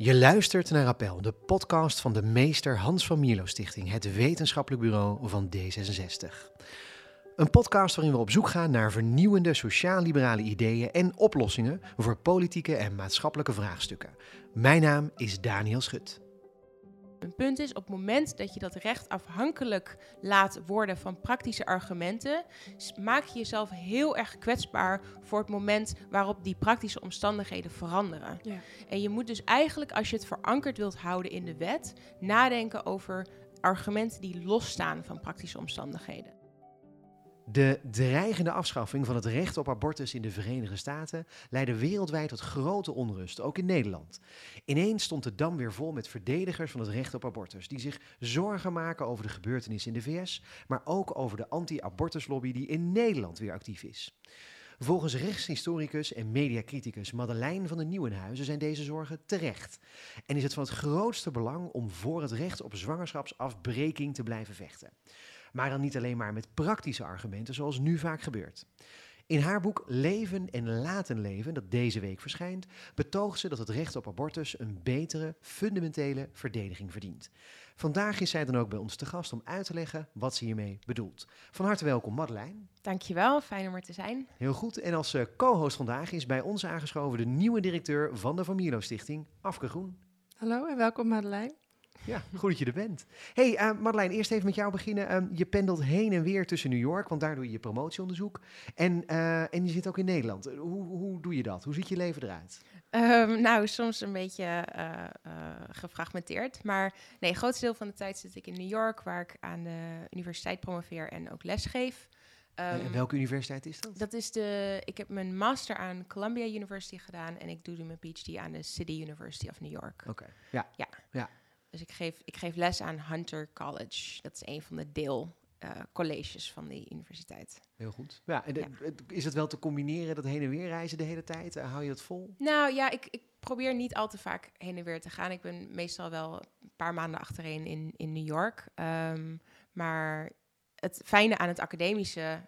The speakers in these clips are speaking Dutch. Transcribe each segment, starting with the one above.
Je luistert naar Appel, de podcast van de meester Hans van Mierlo Stichting, het wetenschappelijk bureau van D66. Een podcast waarin we op zoek gaan naar vernieuwende sociaal-liberale ideeën en oplossingen voor politieke en maatschappelijke vraagstukken. Mijn naam is Daniel Schut. Een punt is, op het moment dat je dat recht afhankelijk laat worden van praktische argumenten, maak je jezelf heel erg kwetsbaar voor het moment waarop die praktische omstandigheden veranderen. Ja. En je moet dus eigenlijk, als je het verankerd wilt houden in de wet, nadenken over argumenten die losstaan van praktische omstandigheden. De dreigende afschaffing van het recht op abortus in de Verenigde Staten leidde wereldwijd tot grote onrust, ook in Nederland. Ineens stond de dam weer vol met verdedigers van het recht op abortus, die zich zorgen maken over de gebeurtenissen in de VS, maar ook over de anti-abortuslobby die in Nederland weer actief is. Volgens rechtshistoricus en mediacriticus Madeleine van den Nieuwenhuizen zijn deze zorgen terecht. En is het van het grootste belang om voor het recht op zwangerschapsafbreking te blijven vechten. Maar dan niet alleen maar met praktische argumenten, zoals nu vaak gebeurt. In haar boek Leven en Laten Leven, dat deze week verschijnt, betoogt ze dat het recht op abortus een betere, fundamentele verdediging verdient. Vandaag is zij dan ook bij ons te gast om uit te leggen wat ze hiermee bedoelt. Van harte welkom, Madeleine. Dankjewel, fijn om er te zijn. Heel goed. En als eh, co-host vandaag is bij ons aangeschoven de nieuwe directeur van de Van Stichting, Afke Groen. Hallo en welkom, Madeleine. Ja, goed dat je er bent. hey, uh, Madeleine, eerst even met jou beginnen. Ehm, je pendelt heen en weer tussen New York, want daar doe je je promotieonderzoek. En, uh, en je zit ook in Nederland. Hoe, hoe doe je dat? Hoe ziet je leven eruit? Um, nou, soms een beetje uh, gefragmenteerd. Maar nee, het grootste deel van de tijd zit ik in New York, waar ik aan de universiteit promoveer en ook lesgeef. Um, en ehm, welke universiteit is dat? Dat is de. Ik heb mijn master aan Columbia University gedaan en ik doe mijn PhD aan de City University of New York. Oké. Ja. ja. Ja. Dus ik geef, ik geef les aan Hunter College. Dat is een van de deelcolleges uh, van de universiteit. Heel goed. Ja, en is het wel te combineren, dat heen en weer reizen de hele tijd? Uh, hou je dat vol? Nou ja, ik, ik probeer niet al te vaak heen en weer te gaan. Ik ben meestal wel een paar maanden achtereen in, in New York. Um, maar het fijne aan het academische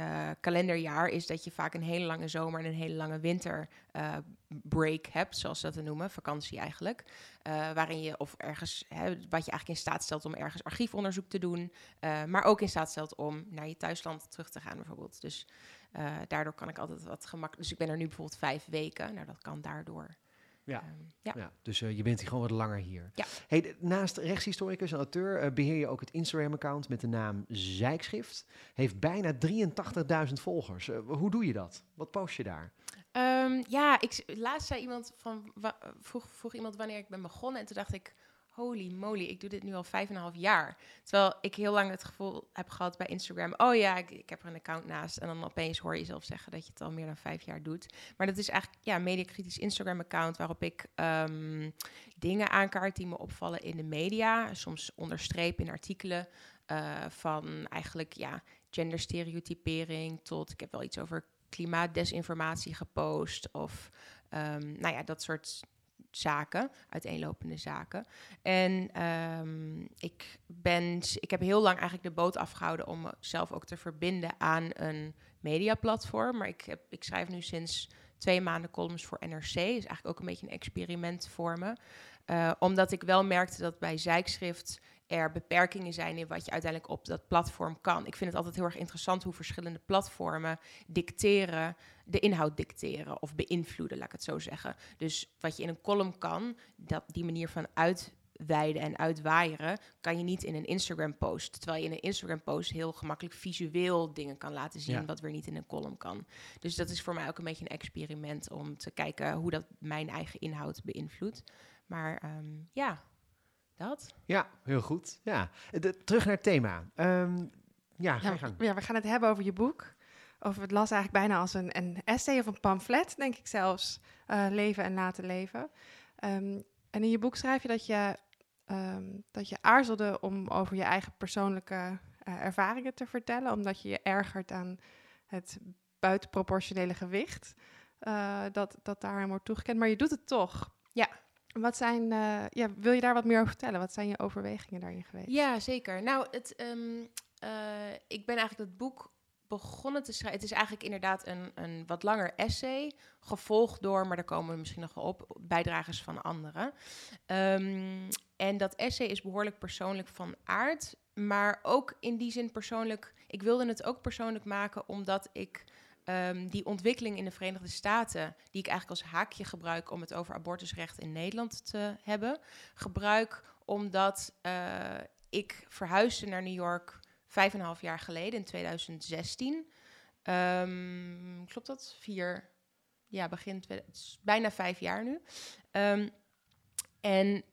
uh, kalenderjaar is dat je vaak een hele lange zomer en een hele lange winter uh, break hebt, zoals ze dat noemen, vakantie eigenlijk. Uh, waarin je of ergens, hè, wat je eigenlijk in staat stelt om ergens archiefonderzoek te doen, maar ook in staat stelt om naar je thuisland terug te gaan bijvoorbeeld. Dus daardoor kan ik altijd wat gemakkelijk. Dus ik ben er nu bijvoorbeeld vijf weken. Nou, dat kan daardoor. Ja. Ehm, ja. ja. dus uh, je bent hier gewoon wat langer hier. Ja. Hey, naast rechtshistoricus en auteur uh, beheer je ook het Instagram-account met de naam Zijkschrift. Heeft bijna 83.000 volgers. Uh, hoe doe je dat? Wat post je daar? Um, ja, ik, laatst zei iemand van, vroeg, vroeg iemand wanneer ik ben begonnen. En toen dacht ik, holy moly, ik doe dit nu al vijf en een half jaar. Terwijl ik heel lang het gevoel heb gehad bij Instagram, oh ja, ik, ik, heb er een account naast. En dan opeens hoor je zelf zeggen dat je het al meer dan vijf jaar doet. Maar dat is eigenlijk ja, mediakritisch Instagram-account waarop ik um, dingen aankaart die me opvallen in de media. Soms onderstreep in artikelen uh, van eigenlijk ja, genderstereotypering tot, ik heb wel iets over klimaatdesinformatie gepost of um, nou ja, dat soort zaken, uiteenlopende zaken. En um, ik, ben, ik heb heel lang eigenlijk de boot afgehouden om mezelf ook te verbinden aan een mediaplatform. Maar ik, heb, ik schrijf nu sinds twee maanden columns voor NRC. is eigenlijk ook een beetje een experiment voor me. Uh, omdat ik wel merkte dat bij zijkschrift er beperkingen zijn in wat je uiteindelijk op dat platform kan. Ik vind het altijd heel erg interessant hoe verschillende platformen dicteren, de inhoud dicteren of beïnvloeden, laat ik het zo zeggen. Dus wat je in een column kan, dat die manier van uitweiden en uitwaaieren, kan je niet in een Instagram post. Terwijl je in een Instagram post heel gemakkelijk visueel dingen kan laten zien, wat weer niet in een column kan. Dus dat is voor mij ook een beetje een experiment om te kijken hoe dat mijn eigen inhoud beïnvloedt. Maar um, ja, dat. Ja, heel goed. Ja. terug naar het thema. Um, ja, ga ja, ja, we gaan het hebben over je boek. Over het las eigenlijk bijna als een, een essay of een pamflet, denk ik zelfs. Uh, leven en laten leven. Um, en in je boek schrijf je dat je, um, dat je aarzelde om over je eigen persoonlijke uh, ervaringen te vertellen, omdat je je ergert aan het buitenproportionele gewicht uh, dat, dat daarin wordt toegekend. Maar je doet het toch. Wat zijn, uh, ja, wil je daar wat meer over vertellen? Wat zijn je overwegingen daarin geweest? Ja, zeker. Nou, het, um, uh, ik ben eigenlijk het boek begonnen te schrijven... Het is eigenlijk inderdaad een, een wat langer essay, gevolgd door... maar daar komen we misschien nog op, bijdragers van anderen. Ehm, en dat essay is behoorlijk persoonlijk van aard, maar ook in die zin persoonlijk... Ik wilde het ook persoonlijk maken omdat ik... ehm, die ontwikkeling in de Verenigde Staten, die ik eigenlijk als haakje gebruik om het over abortusrecht in Nederland te hebben, gebruik omdat eh, ik verhuisde naar New York vijf en een half jaar geleden, in 2016. Ehm, klopt dat? Vier, ja, begin, bijna vijf jaar nu. Ehm, en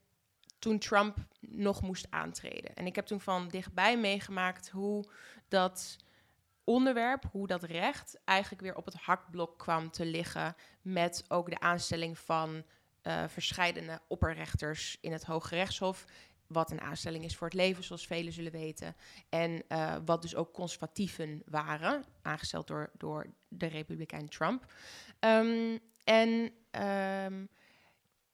toen Trump nog moest aantreden. En ik heb toen van dichtbij meegemaakt hoe dat onderwerp, hoe dat recht eigenlijk weer op het hakblok kwam te liggen met ook de aanstelling van verscheidene opperrechters in het Hoge Rechtshof. Wat een aanstelling is voor het leven, zoals velen zullen weten. En eh, wat dus ook conservatieven waren, aangesteld door, door de Republikein Trump. Ehm, en ehm,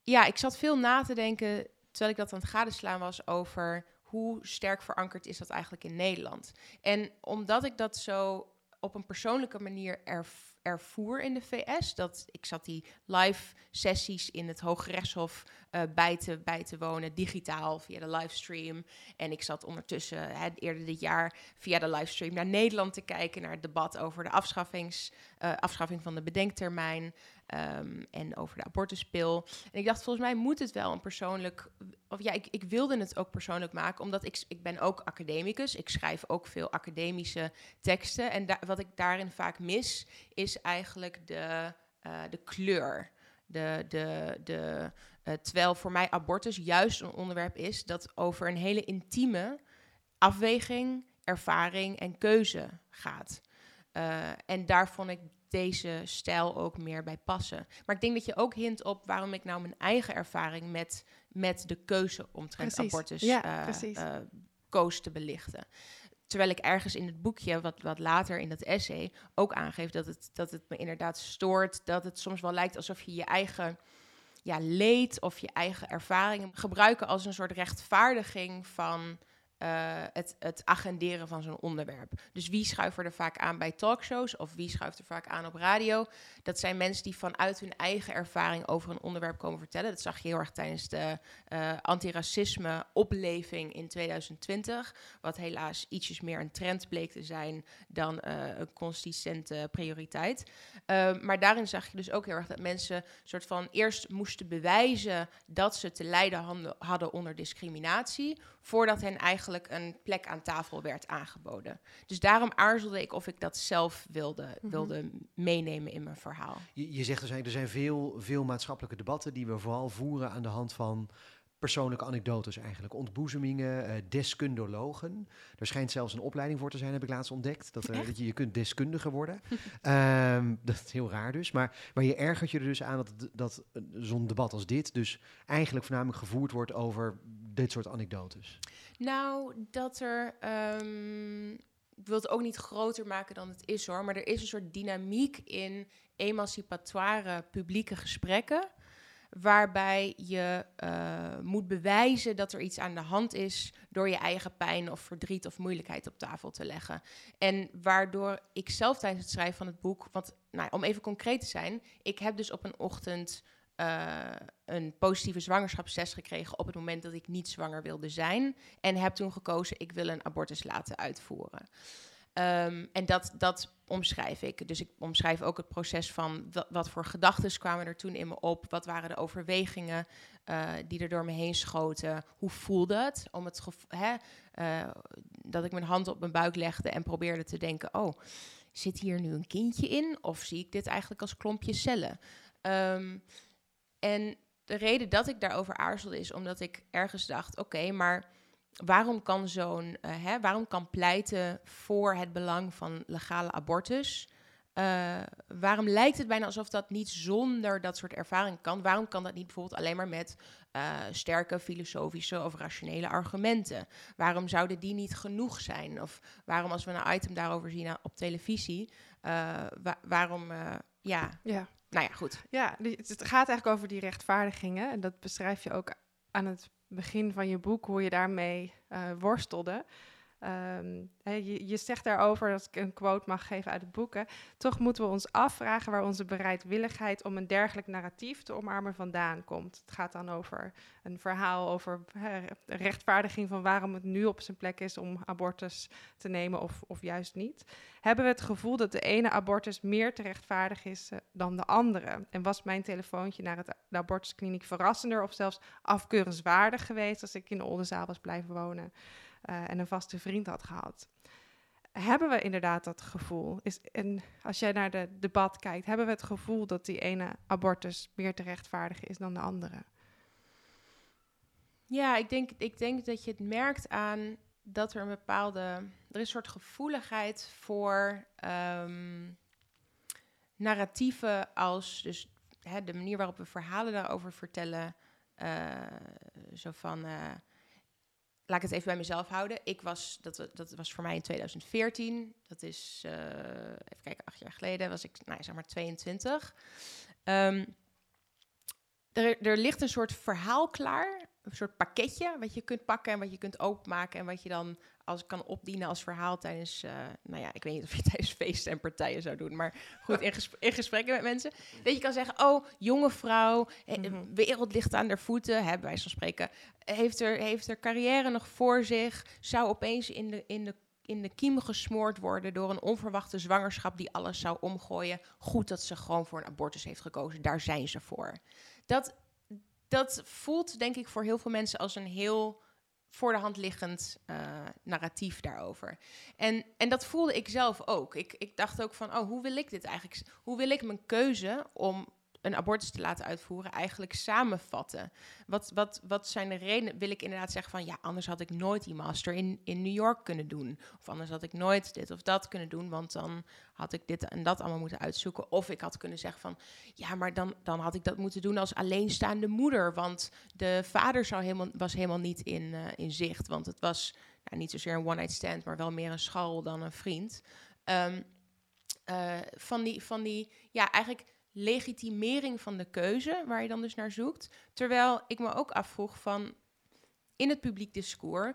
ja, ik zat veel na te denken terwijl ik dat aan het gadeslaan was over hoe sterk verankerd is dat eigenlijk in Nederland. En omdat ik dat zo op een persoonlijke manier erv- ervoer in de VS, dat ik zat die live sessies in het Hoge Rechtshof eh, bij, te, bij te wonen, digitaal via de livestream. En ik zat ondertussen hè, eerder dit jaar via de livestream naar Nederland te kijken, naar het debat over de afschaffings, eh, afschaffing van de bedenktermijn. Ehm, en over de abortuspil. En ik dacht, volgens mij moet het wel een persoonlijk... Of ja, ik, ik wilde het ook persoonlijk maken, omdat ik, ik ben ook academicus. Ik schrijf ook veel academische teksten. En wat ik daarin vaak mis, is eigenlijk de, eh, de kleur. De, de, de, eh, terwijl voor mij abortus juist een onderwerp is dat over een hele intieme afweging, ervaring en keuze gaat. Eh, en daar vond ik deze stijl ook meer bij passen. Maar ik denk dat je ook hint op waarom ik nou mijn eigen ervaring met, met de keuze omtrent Precies. abortus Ja, eh, koos te belichten. Terwijl ik ergens in het boekje, wat, wat later in dat essay, ook aangeef dat het, dat het me inderdaad stoort. Dat het soms wel lijkt alsof je je eigen ja, leed of je eigen ervaringen gebruiken als een soort rechtvaardiging van eh, het, het agenderen van zo'n onderwerp. Dus wie schuift er vaak aan bij talkshows of wie schuift er vaak aan op radio? Dat zijn mensen die vanuit hun eigen ervaring over een onderwerp komen vertellen. Dat zag je heel erg tijdens de eh antiracisme opleving in 2020, wat helaas ietsjes meer een trend bleek te zijn dan eh, een consistente prioriteit. Uh, maar daarin zag je dus ook heel erg dat mensen soort van eerst moesten bewijzen dat ze te lijden hadden onder discriminatie, voordat hen eigenlijk een plek aan tafel werd aangeboden. Dus daarom aarzelde ik of ik dat zelf wilde, Mhm. wilde meenemen in mijn verhaal. Je, je zegt dus eigenlijk, er zijn veel, veel maatschappelijke debatten die we vooral voeren aan de hand van persoonlijke anekdotes eigenlijk. Ontboezemingen, eh, deskundologen. Er schijnt zelfs een opleiding voor te zijn, heb ik laatst ontdekt. Dat, Echt? dat je, je kunt deskundiger worden. Ehm, dat is heel raar dus. Maar, maar je ergert je er dus aan dat, dat eh, zo'n debat als dit dus eigenlijk voornamelijk gevoerd wordt over dit soort anekdotes. Nou, dat er. ehm, ik wil het ook niet groter maken dan het is hoor. Maar er is een soort dynamiek in emancipatoire publieke gesprekken. Waarbij je eh, moet bewijzen dat er iets aan de hand is. door je eigen pijn of verdriet of moeilijkheid op tafel te leggen. En waardoor ik zelf tijdens het schrijven van het boek. Want nou, om even concreet te zijn. Ik heb dus op een ochtend eh, een positieve zwangerschapstest gekregen op het moment dat ik niet zwanger wilde zijn. En heb toen gekozen, ik wil een abortus laten uitvoeren. Ehm, en dat, dat omschrijf ik. Dus ik omschrijf ook het proces van wat, voor gedachten kwamen er toen in me op. Wat waren de overwegingen eh, die er door me heen schoten? Hoe voelde het? Om het hè, eh, dat ik mijn hand op mijn buik legde en probeerde te denken: oh, zit hier nu een kindje in? Of zie ik dit eigenlijk als klompje cellen? Ehm, en de reden dat ik daarover aarzelde is omdat ik ergens dacht: oké, maar waarom kan zo'n, eh, hè, waarom kan pleiten voor het belang van legale abortus? eh, waarom lijkt het bijna alsof dat niet zonder dat soort ervaring kan? Waarom kan dat niet bijvoorbeeld alleen maar met eh, sterke filosofische of rationele argumenten? Waarom zouden die niet genoeg zijn? Of waarom als we een item daarover zien op televisie, wa- waarom, ja, Ja. Nou ja, goed. Ja, het gaat eigenlijk over die rechtvaardigingen. En dat beschrijf je ook aan het begin van je boek, hoe je daarmee eh, worstelde. Ehm, je, zegt daarover, dat ik een quote mag geven uit het boeken. Toch moeten we ons afvragen waar onze bereidwilligheid om een dergelijk narratief te omarmen vandaan komt. Het gaat dan over een verhaal over rechtvaardiging van waarom het nu op zijn plek is om abortus te nemen of, of juist niet. Hebben we het gevoel dat de ene abortus meer te rechtvaardig is eh, dan de andere? En was mijn telefoontje naar het, de abortuskliniek verrassender of zelfs afkeurenswaardig geweest als ik in de Oldenzaal was blijven wonen? Uh, en een vaste vriend had gehad. Hebben we inderdaad dat gevoel? Is, en als jij naar de debat kijkt, hebben we het gevoel dat die ene abortus meer te rechtvaardigen is dan de andere? Ja, ik denk, ik denk dat je het merkt aan dat er een bepaalde. Er is een soort gevoeligheid voor um, narratieven als. Dus hè, de manier waarop we verhalen daarover vertellen. Uh, zo van. Uh, laat ik het even bij mezelf houden. Ik was, dat, dat was voor mij in 2014. Dat is, uh, even kijken, acht jaar geleden was ik, nou, zeg maar 22. Um, er, er ligt een soort verhaal klaar, een soort pakketje wat je kunt pakken en wat je kunt openmaken en wat je dan als kan opdienen als verhaal tijdens, uh, nou ja, ik weet niet of je tijdens feesten en partijen zou doen, maar goed, in, gesprek, in gesprekken met mensen. Dat je kan zeggen, oh, jonge vrouw, mm -hmm. wereld ligt aan haar voeten, hebben wij van spreken, heeft er, heeft er carrière nog voor zich, zou opeens in de, in de in de kiem gesmoord worden door een onverwachte zwangerschap die alles zou omgooien. Goed dat ze gewoon voor een abortus heeft gekozen. Daar zijn ze voor. Dat, dat voelt denk ik voor heel veel mensen als een heel voor de hand liggend uh, narratief daarover. En, en dat voelde ik zelf ook. Ik, ik dacht ook van, oh, hoe wil ik dit eigenlijk? Hoe wil ik mijn keuze om een abortus te laten uitvoeren eigenlijk samenvatten? Wat, wat, wat zijn de redenen? Wil ik inderdaad zeggen van ja, anders had ik nooit die master in, in New York kunnen doen. Of anders had ik nooit dit of dat kunnen doen, want dan had ik dit en dat allemaal moeten uitzoeken. Of ik had kunnen zeggen van ja, maar dan, dan had ik dat moeten doen als alleenstaande moeder. Want de vader zou helemaal, was helemaal niet in, uh, in zicht. Want het was nou, niet zozeer een one-night stand, maar wel meer een schal dan een vriend. Um, uh, van, die, van die, ja, eigenlijk legitimering van de keuze, waar je dan dus naar zoekt. Terwijl ik me ook afvroeg van in het publiek discours.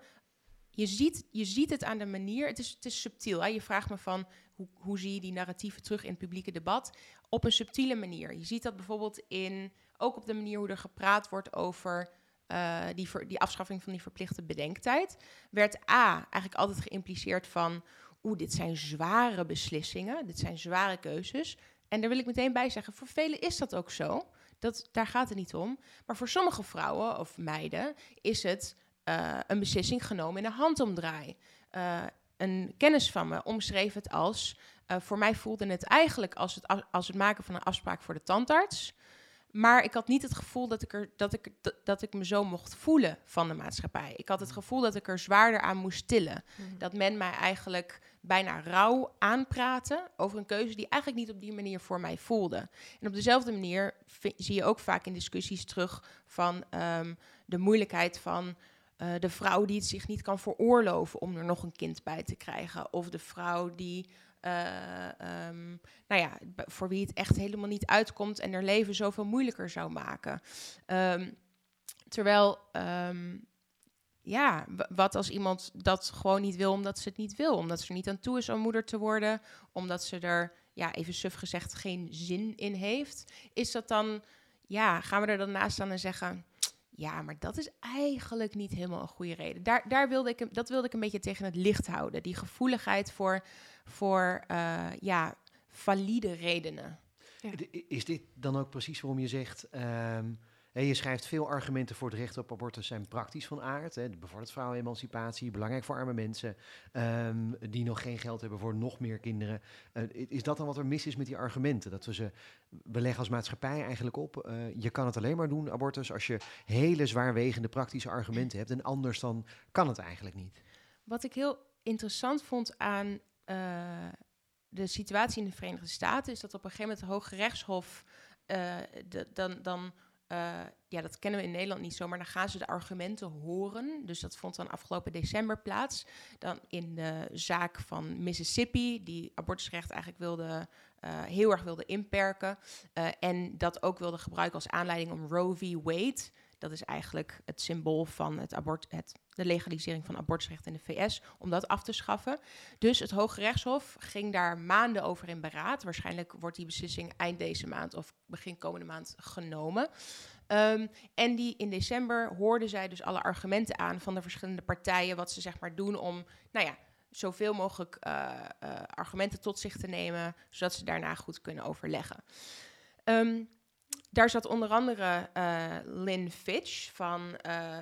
Je ziet, je ziet het aan de manier, het is, het is subtiel. Hè? Je vraagt me van hoe, hoe zie je die narratieven terug in het publieke debat? Op een subtiele manier. Je ziet dat bijvoorbeeld in, ook op de manier hoe er gepraat wordt over uh, die, die afschaffing van die verplichte bedenktijd. Werd A eigenlijk altijd geïmpliceerd van, oeh, dit zijn zware beslissingen, dit zijn zware keuzes. En daar wil ik meteen bij zeggen, voor velen is dat ook zo. Dat, daar gaat het niet om. Maar voor sommige vrouwen of meiden is het uh, een beslissing genomen in een handomdraai. Uh, een kennis van me omschreef het als... Uh, voor mij voelde het eigenlijk als het, als het maken van een afspraak voor de tandarts... Maar ik had niet het gevoel dat ik, er, dat, ik, dat ik me zo mocht voelen van de maatschappij. Ik had het gevoel dat ik er zwaarder aan moest tillen. Mm. Dat men mij eigenlijk bijna rauw aanpraatte over een keuze die eigenlijk niet op die manier voor mij voelde. En op dezelfde manier zie je ook vaak in discussies terug van um, de moeilijkheid van uh, de vrouw die het zich niet kan veroorloven om er nog een kind bij te krijgen. Of de vrouw die uh, um, nou ja, voor wie het echt helemaal niet uitkomt en haar leven zoveel moeilijker zou maken. Um, terwijl, ja, wat als iemand dat gewoon niet wil omdat ze het niet wil, omdat ze er niet aan toe is om moeder te worden, omdat ze er, ja, even suf gezegd, geen zin in heeft, is dat dan, ja, gaan we er dan naast staan en zeggen, ja, maar dat is eigenlijk niet helemaal een goede reden. Daar, daar wilde ik, dat wilde ik een beetje tegen het licht houden. Die gevoeligheid voor, voor uh, ja, valide redenen. Ja. Is dit dan ook precies waarom je zegt... Um, je schrijft veel argumenten voor het recht op abortus zijn praktisch van aard. Hè. Bevordert vrouwenemancipatie, belangrijk voor arme mensen um, die nog geen geld hebben voor nog meer kinderen. Uh, is dat dan wat er mis is met die argumenten? Dat we ze, we leggen als maatschappij eigenlijk op, uh, je kan het alleen maar doen, abortus, als je hele zwaarwegende praktische argumenten hebt. En anders dan kan het eigenlijk niet. Wat ik heel interessant vond aan uh, de situatie in de Verenigde Staten, is dat op een gegeven moment het Hoge Rechtshof dan... dan uh, ja, dat kennen we in Nederland niet zo, maar dan gaan ze de argumenten horen. Dus dat vond dan afgelopen december plaats. Dan in de zaak van Mississippi, die abortusrecht eigenlijk wilde, uh, heel erg wilde inperken. Uh, en dat ook wilde gebruiken als aanleiding om Roe v. Wade, Dat is eigenlijk het symbool van het abort, de legalisering van abortusrecht in de VS, om dat af te schaffen. Dus het Hoge Rechtshof ging daar maanden over in beraad. Waarschijnlijk wordt die beslissing eind deze maand of begin komende maand genomen. Ehm, en die in december hoorden zij dus alle argumenten aan van de verschillende partijen, wat ze zeg maar doen om, nou ja, zoveel mogelijk uh, uh, argumenten tot zich te nemen, zodat ze daarna goed kunnen overleggen. Um, daar zat onder andere uh, Lynn Fitch van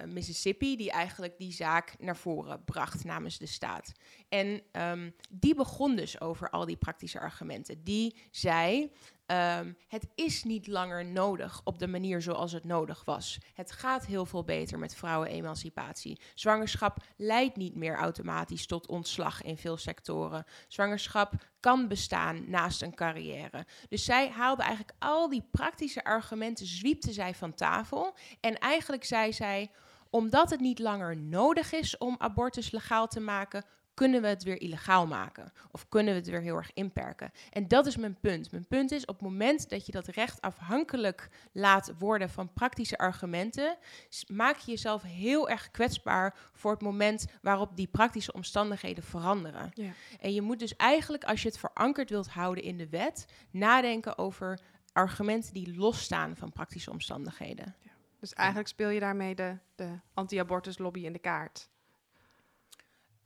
Mississippi, die eigenlijk die zaak naar voren bracht namens de staat. En um, die begon dus over al die praktische argumenten. Die zei Um, het is niet langer nodig op de manier zoals het nodig was. Het gaat heel veel beter met vrouwenemancipatie. Zwangerschap leidt niet meer automatisch tot ontslag in veel sectoren. Zwangerschap kan bestaan naast een carrière. Dus zij haalde eigenlijk al die praktische argumenten, zwiepte zij van tafel. En eigenlijk zei zij, omdat het niet langer nodig is om abortus legaal te maken, kunnen we het weer illegaal maken? Of kunnen we het weer heel erg inperken? En dat is mijn punt. Mijn punt is op het moment dat je dat recht afhankelijk laat worden van praktische argumenten, maak je jezelf heel erg kwetsbaar voor het moment waarop die praktische omstandigheden veranderen. Ja. En je moet dus eigenlijk, als je het verankerd wilt houden in de wet, nadenken over argumenten die losstaan van praktische omstandigheden. Ja. Dus eigenlijk speel je daarmee de, de anti-abortus lobby in de kaart.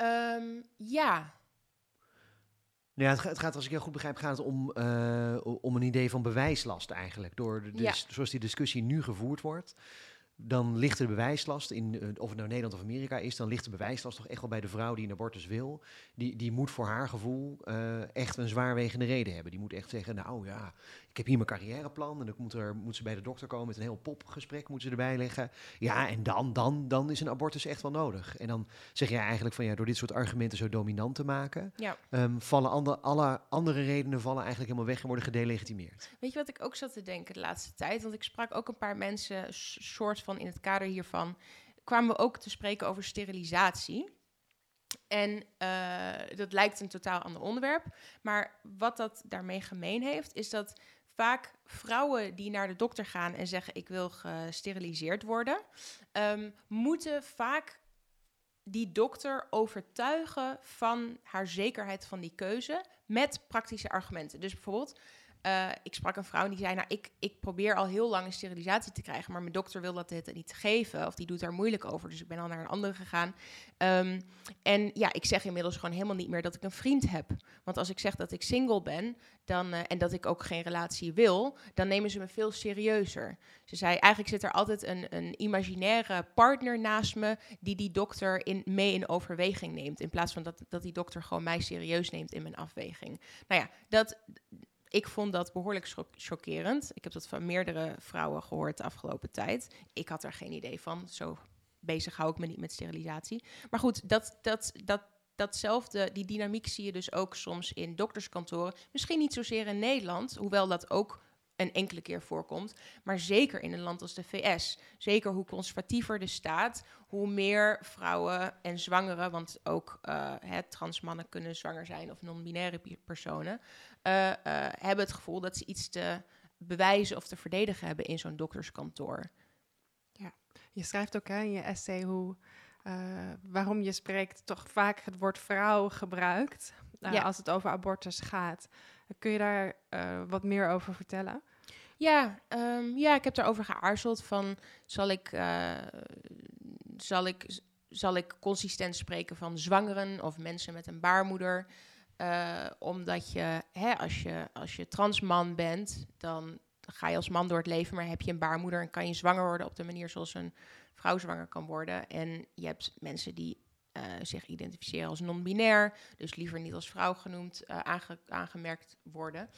Um, ja. Nou ja, het, het, gaat, als ik heel goed begrijp, gaat het om, uh, om een idee van bewijslast eigenlijk. Door de, dus, Zoals die discussie nu gevoerd wordt, dan ligt de bewijslast, in, uh, of het nou Nederland of Amerika is, dan ligt de bewijslast toch echt wel bij de vrouw die een abortus wil. Die, die moet voor haar gevoel uh, echt een zwaarwegende reden hebben. Die moet echt zeggen, nou ja, ik heb hier mijn carrièreplan en dan moet, er, moet ze bij de dokter komen met een heel popgesprek, moet ze erbij leggen. Ja, en dan, dan, dan is een abortus echt wel nodig. En dan zeg je eigenlijk van ja, door dit soort argumenten zo dominant te maken, ja. um, vallen alle andere redenen vallen eigenlijk helemaal weg en worden gedelegitimeerd. Weet je wat ik ook zat te denken de laatste tijd? Want ik sprak ook een paar mensen, soort van in het kader hiervan, kwamen we ook te spreken over sterilisatie. En uh, dat lijkt een totaal ander onderwerp. Maar wat dat daarmee gemeen heeft, is dat vaak vrouwen die naar de dokter gaan en zeggen: Ik wil gesteriliseerd worden, um, moeten vaak die dokter overtuigen van haar zekerheid van die keuze met praktische argumenten. Dus bijvoorbeeld, uh, ik sprak een vrouw die zei: Nou, ik, ik probeer al heel lang een sterilisatie te krijgen, maar mijn dokter wil dat het niet geven. Of die doet daar moeilijk over. Dus ik ben al naar een andere gegaan. Um, en ja, ik zeg inmiddels gewoon helemaal niet meer dat ik een vriend heb. Want als ik zeg dat ik single ben dan, uh, en dat ik ook geen relatie wil, dan nemen ze me veel serieuzer. Ze zei: Eigenlijk zit er altijd een, een imaginaire partner naast me die die dokter in, mee in overweging neemt. In plaats van dat, dat die dokter gewoon mij serieus neemt in mijn afweging. Nou ja, dat ik vond dat behoorlijk chockerend. Ik heb dat van meerdere vrouwen gehoord de afgelopen tijd. Ik had er geen idee van. Zo bezig hou ik me niet met sterilisatie. Maar goed, dat, dat, dat, datzelfde, die dynamiek zie je dus ook soms in dokterskantoren. Misschien niet zozeer in Nederland, hoewel dat ook een enkele keer voorkomt. Maar zeker in een land als de VS. Zeker hoe conservatiever de staat, hoe meer vrouwen en zwangeren, want ook uh, transmannen kunnen zwanger zijn of non-binaire personen, uh, hebben het gevoel dat ze iets te bewijzen of te verdedigen hebben in zo'n dokterskantoor. Ja, je schrijft ook hè, in je essay hoe, waarom je spreekt toch vaak het woord vrouw gebruikt ja. als het over abortus gaat. Kun je daar wat meer over vertellen? Ja, um, ja, ik heb daarover geaarzeld van zal ik, uh, zal ik, zal ik consistent spreken van zwangeren of mensen met een baarmoeder. Uh, omdat je, hè, als je, als je transman bent, dan ga je als man door het leven, maar heb je een baarmoeder en kan je zwanger worden op de manier zoals een vrouw zwanger kan worden. En je hebt mensen die uh, zich identificeren als non-binair, dus liever niet als vrouw genoemd, aange aangemerkt worden.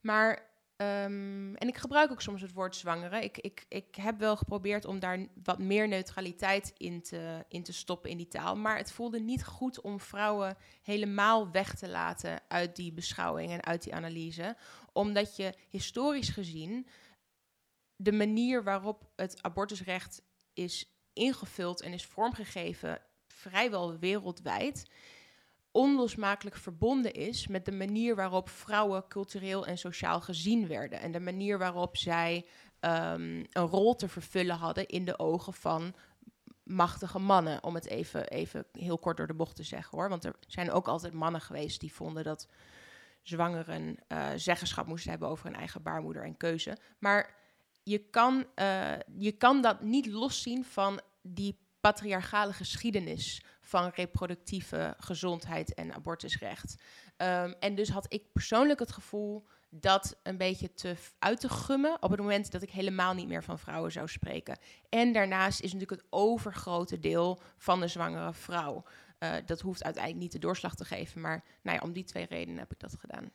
Maar Um, en ik gebruik ook soms het woord zwangere. Ik, ik, ik heb wel geprobeerd om daar wat meer neutraliteit in te, in te stoppen in die taal. Maar het voelde niet goed om vrouwen helemaal weg te laten uit die beschouwing en uit die analyse. Omdat je historisch gezien de manier waarop het abortusrecht is ingevuld en is vormgegeven, vrijwel wereldwijd, onlosmakelijk verbonden is met de manier waarop vrouwen cultureel en sociaal gezien werden. En de manier waarop zij ehm, een rol te vervullen hadden in de ogen van machtige mannen, om het even, even heel kort door de bocht te zeggen hoor. Want er zijn ook altijd mannen geweest die vonden dat zwangeren uh, zeggenschap moesten hebben over hun eigen baarmoeder en keuze. Maar je kan, uh, je kan dat niet loszien van die patriarchale geschiedenis van reproductieve gezondheid en abortusrecht. Um, en dus had ik persoonlijk het gevoel dat een beetje te uit te gummen op het moment dat ik helemaal niet meer van vrouwen zou spreken. En daarnaast is natuurlijk het overgrote deel van de zwangere vrouw. Uh, dat hoeft uiteindelijk niet de doorslag te geven, maar nou ja, om die twee redenen heb ik dat gedaan.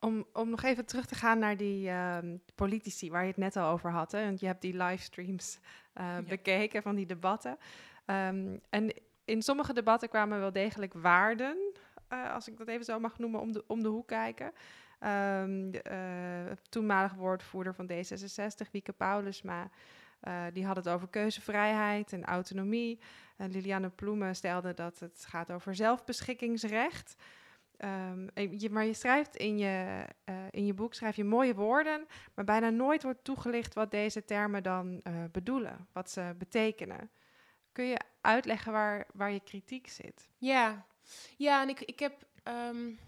Om, om nog even terug te gaan naar die uh, politici waar je het net al over had. Hè? Want je hebt die livestreams uh, ja. bekeken van die debatten. Um, en in sommige debatten kwamen wel degelijk waarden, uh, als ik dat even zo mag noemen, om de, om de hoek kijken. De, uh, toenmalig woordvoerder van D66, Wieke Paulusma, uh, die had het over keuzevrijheid en autonomie. En Liliane Ploemen stelde dat het gaat over zelfbeschikkingsrecht. Je, maar je schrijft in je, in je boek schrijf je mooie woorden, maar bijna nooit wordt toegelicht wat deze termen dan bedoelen, wat ze betekenen. Kun je uitleggen waar, waar je kritiek zit? Ja, ja en ik, ik heb, um,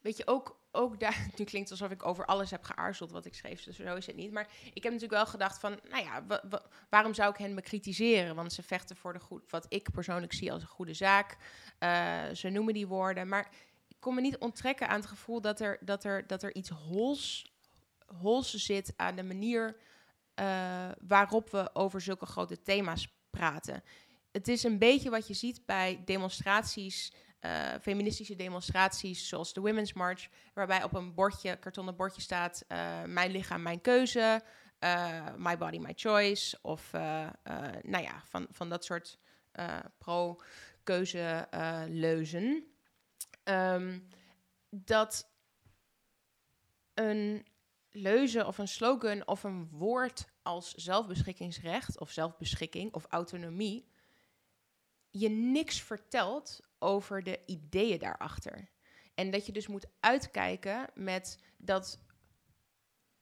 weet je, ook, ook daar, nu klinkt alsof ik over alles heb geaarzeld wat ik schreef, dus zo is het niet. Maar ik heb natuurlijk wel gedacht van, nou ja, waarom zou ik hen bekritiseren? Want ze vechten voor de goed, wat ik persoonlijk zie als een goede zaak. Uh, ze noemen die woorden, maar ik kon me niet onttrekken aan het gevoel dat er, dat er, dat er iets hols, hols zit aan de manier uh, waarop we over zulke grote thema's praten. Het is een beetje wat je ziet bij demonstraties uh, feministische demonstraties zoals de Women's March, waarbij op een bordje, kartonnen bordje staat: uh, Mijn lichaam, mijn keuze, My body, my choice. Of nou ja, van, van dat soort pro-keuze leuzen. Um, dat een leuze of een slogan of een woord als zelfbeschikkingsrecht of zelfbeschikking of autonomie je niks vertelt over de ideeën daarachter. En dat je dus moet uitkijken met dat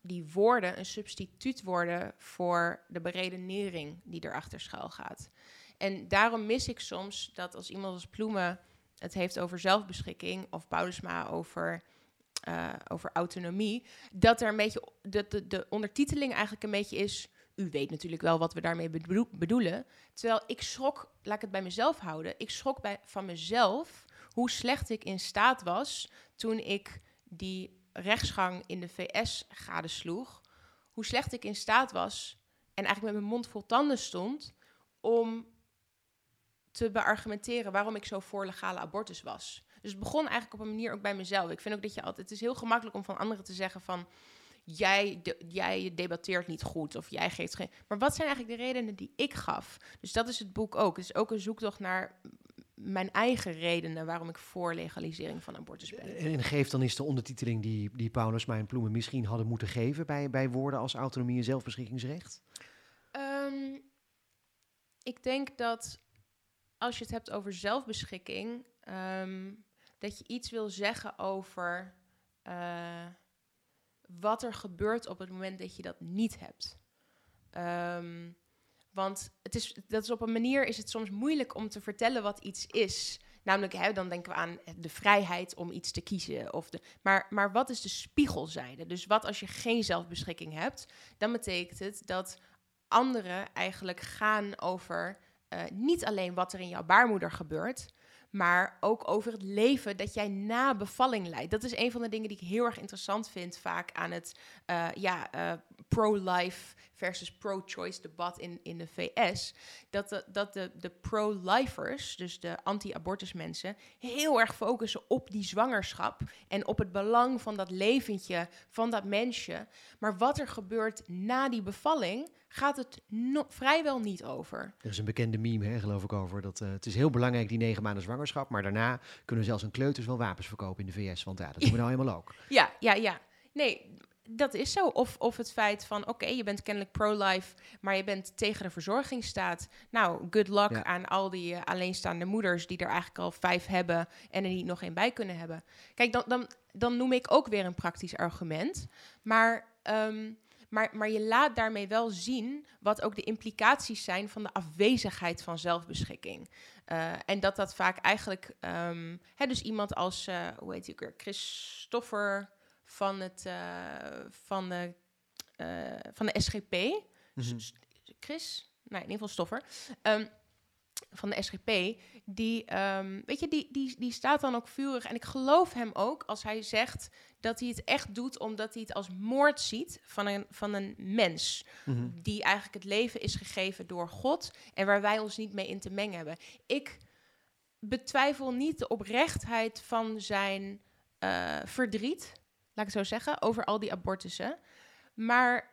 die woorden een substituut worden voor de beredenering die erachter schuil gaat. En daarom mis ik soms dat als iemand als Ploemen het heeft over zelfbeschikking of Paulusma over, uh, over autonomie, dat er een beetje dat de, de ondertiteling eigenlijk een beetje is u weet natuurlijk wel wat we daarmee bedoelen. Terwijl ik schrok, laat ik het bij mezelf houden, ik schrok bij, van mezelf hoe slecht ik in staat was toen ik die rechtsgang in de VS gadesloeg. Hoe slecht ik in staat was en eigenlijk met mijn mond vol tanden stond om te beargumenteren waarom ik zo voor legale abortus was. Dus het begon eigenlijk op een manier ook bij mezelf. Ik vind ook dat je altijd, het is heel gemakkelijk om van anderen te zeggen van, jij, de, jij debatteert niet goed of jij geeft geen. Maar wat zijn eigenlijk de redenen die ik gaf? Dus dat is het boek ook. Het is ook een zoektocht naar mijn eigen redenen waarom ik voor legalisering van abortus ben. En geeft dan eens de ondertiteling die, die Paulus, mijn Ploemen misschien hadden moeten geven bij, bij woorden als autonomie en zelfbeschikkingsrecht? Um, ik denk dat als je het hebt over zelfbeschikking, um, dat je iets wil zeggen over. Uh, wat er gebeurt op het moment dat je dat niet hebt. Um, want het is, dat is op een manier is het soms moeilijk om te vertellen wat iets is. Namelijk, hè, dan denken we aan de vrijheid om iets te kiezen. Of de, maar, maar wat is de spiegelzijde? Dus wat als je geen zelfbeschikking hebt? Dan betekent het dat anderen eigenlijk gaan over uh, niet alleen wat er in jouw baarmoeder gebeurt, maar ook over het leven dat jij na bevalling leidt. Dat is een van de dingen die ik heel erg interessant vind vaak aan het uh, ja, uh, pro-life versus pro-choice debat in, in de VS. Dat de, dat de, de pro-lifers, dus de anti-abortus mensen, heel erg focussen op die zwangerschap en op het belang van dat leventje, van dat mensje. Maar wat er gebeurt na die bevalling, gaat het no vrijwel niet over. Er is een bekende meme, hè, geloof ik, over dat uh, het is heel belangrijk die negen maanden zwangerschap, maar daarna kunnen zelfs een kleuters wel wapens verkopen in de VS, want ja, dat doen we nou helemaal ook. Ja, ja, ja. Nee, dat is zo. Of, of het feit van, oké, je bent kennelijk pro-life, maar je bent tegen de verzorgingsstaat. Nou, good luck Ja. aan al die eh, alleenstaande moeders die er eigenlijk al vijf hebben en er niet nog één bij kunnen hebben. Kijk, dan, dan, dan noem ik ook weer een praktisch argument. Maar, ehm, maar, maar je laat daarmee wel zien wat ook de implicaties zijn van de afwezigheid van zelfbeschikking. Eh, en dat dat vaak eigenlijk, ehm, hè, dus iemand als, eh, hoe heet hij ook weer, Christopher van, het, eh, van, de, van de SGP. S- Chris? Nee, in ieder geval Stoffer. Ehm, van de SGP. Die, ehm, weet je, die, die, die staat dan ook vurig. En ik geloof hem ook als hij zegt dat hij het echt doet omdat hij het als moord ziet van een, van een mens. Mhm. Die eigenlijk het leven is gegeven door God. En waar wij ons niet mee in te mengen hebben. Ik betwijfel niet de oprechtheid van zijn eh, verdriet. Laat ik het zo zeggen. Over al die abortussen. Maar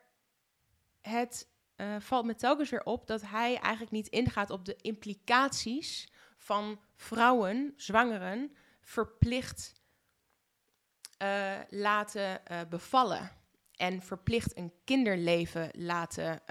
het eh, valt me telkens weer op dat hij eigenlijk niet ingaat op de implicaties van vrouwen, zwangeren, verplicht eh, laten eh, bevallen. En verplicht een kinderleven laten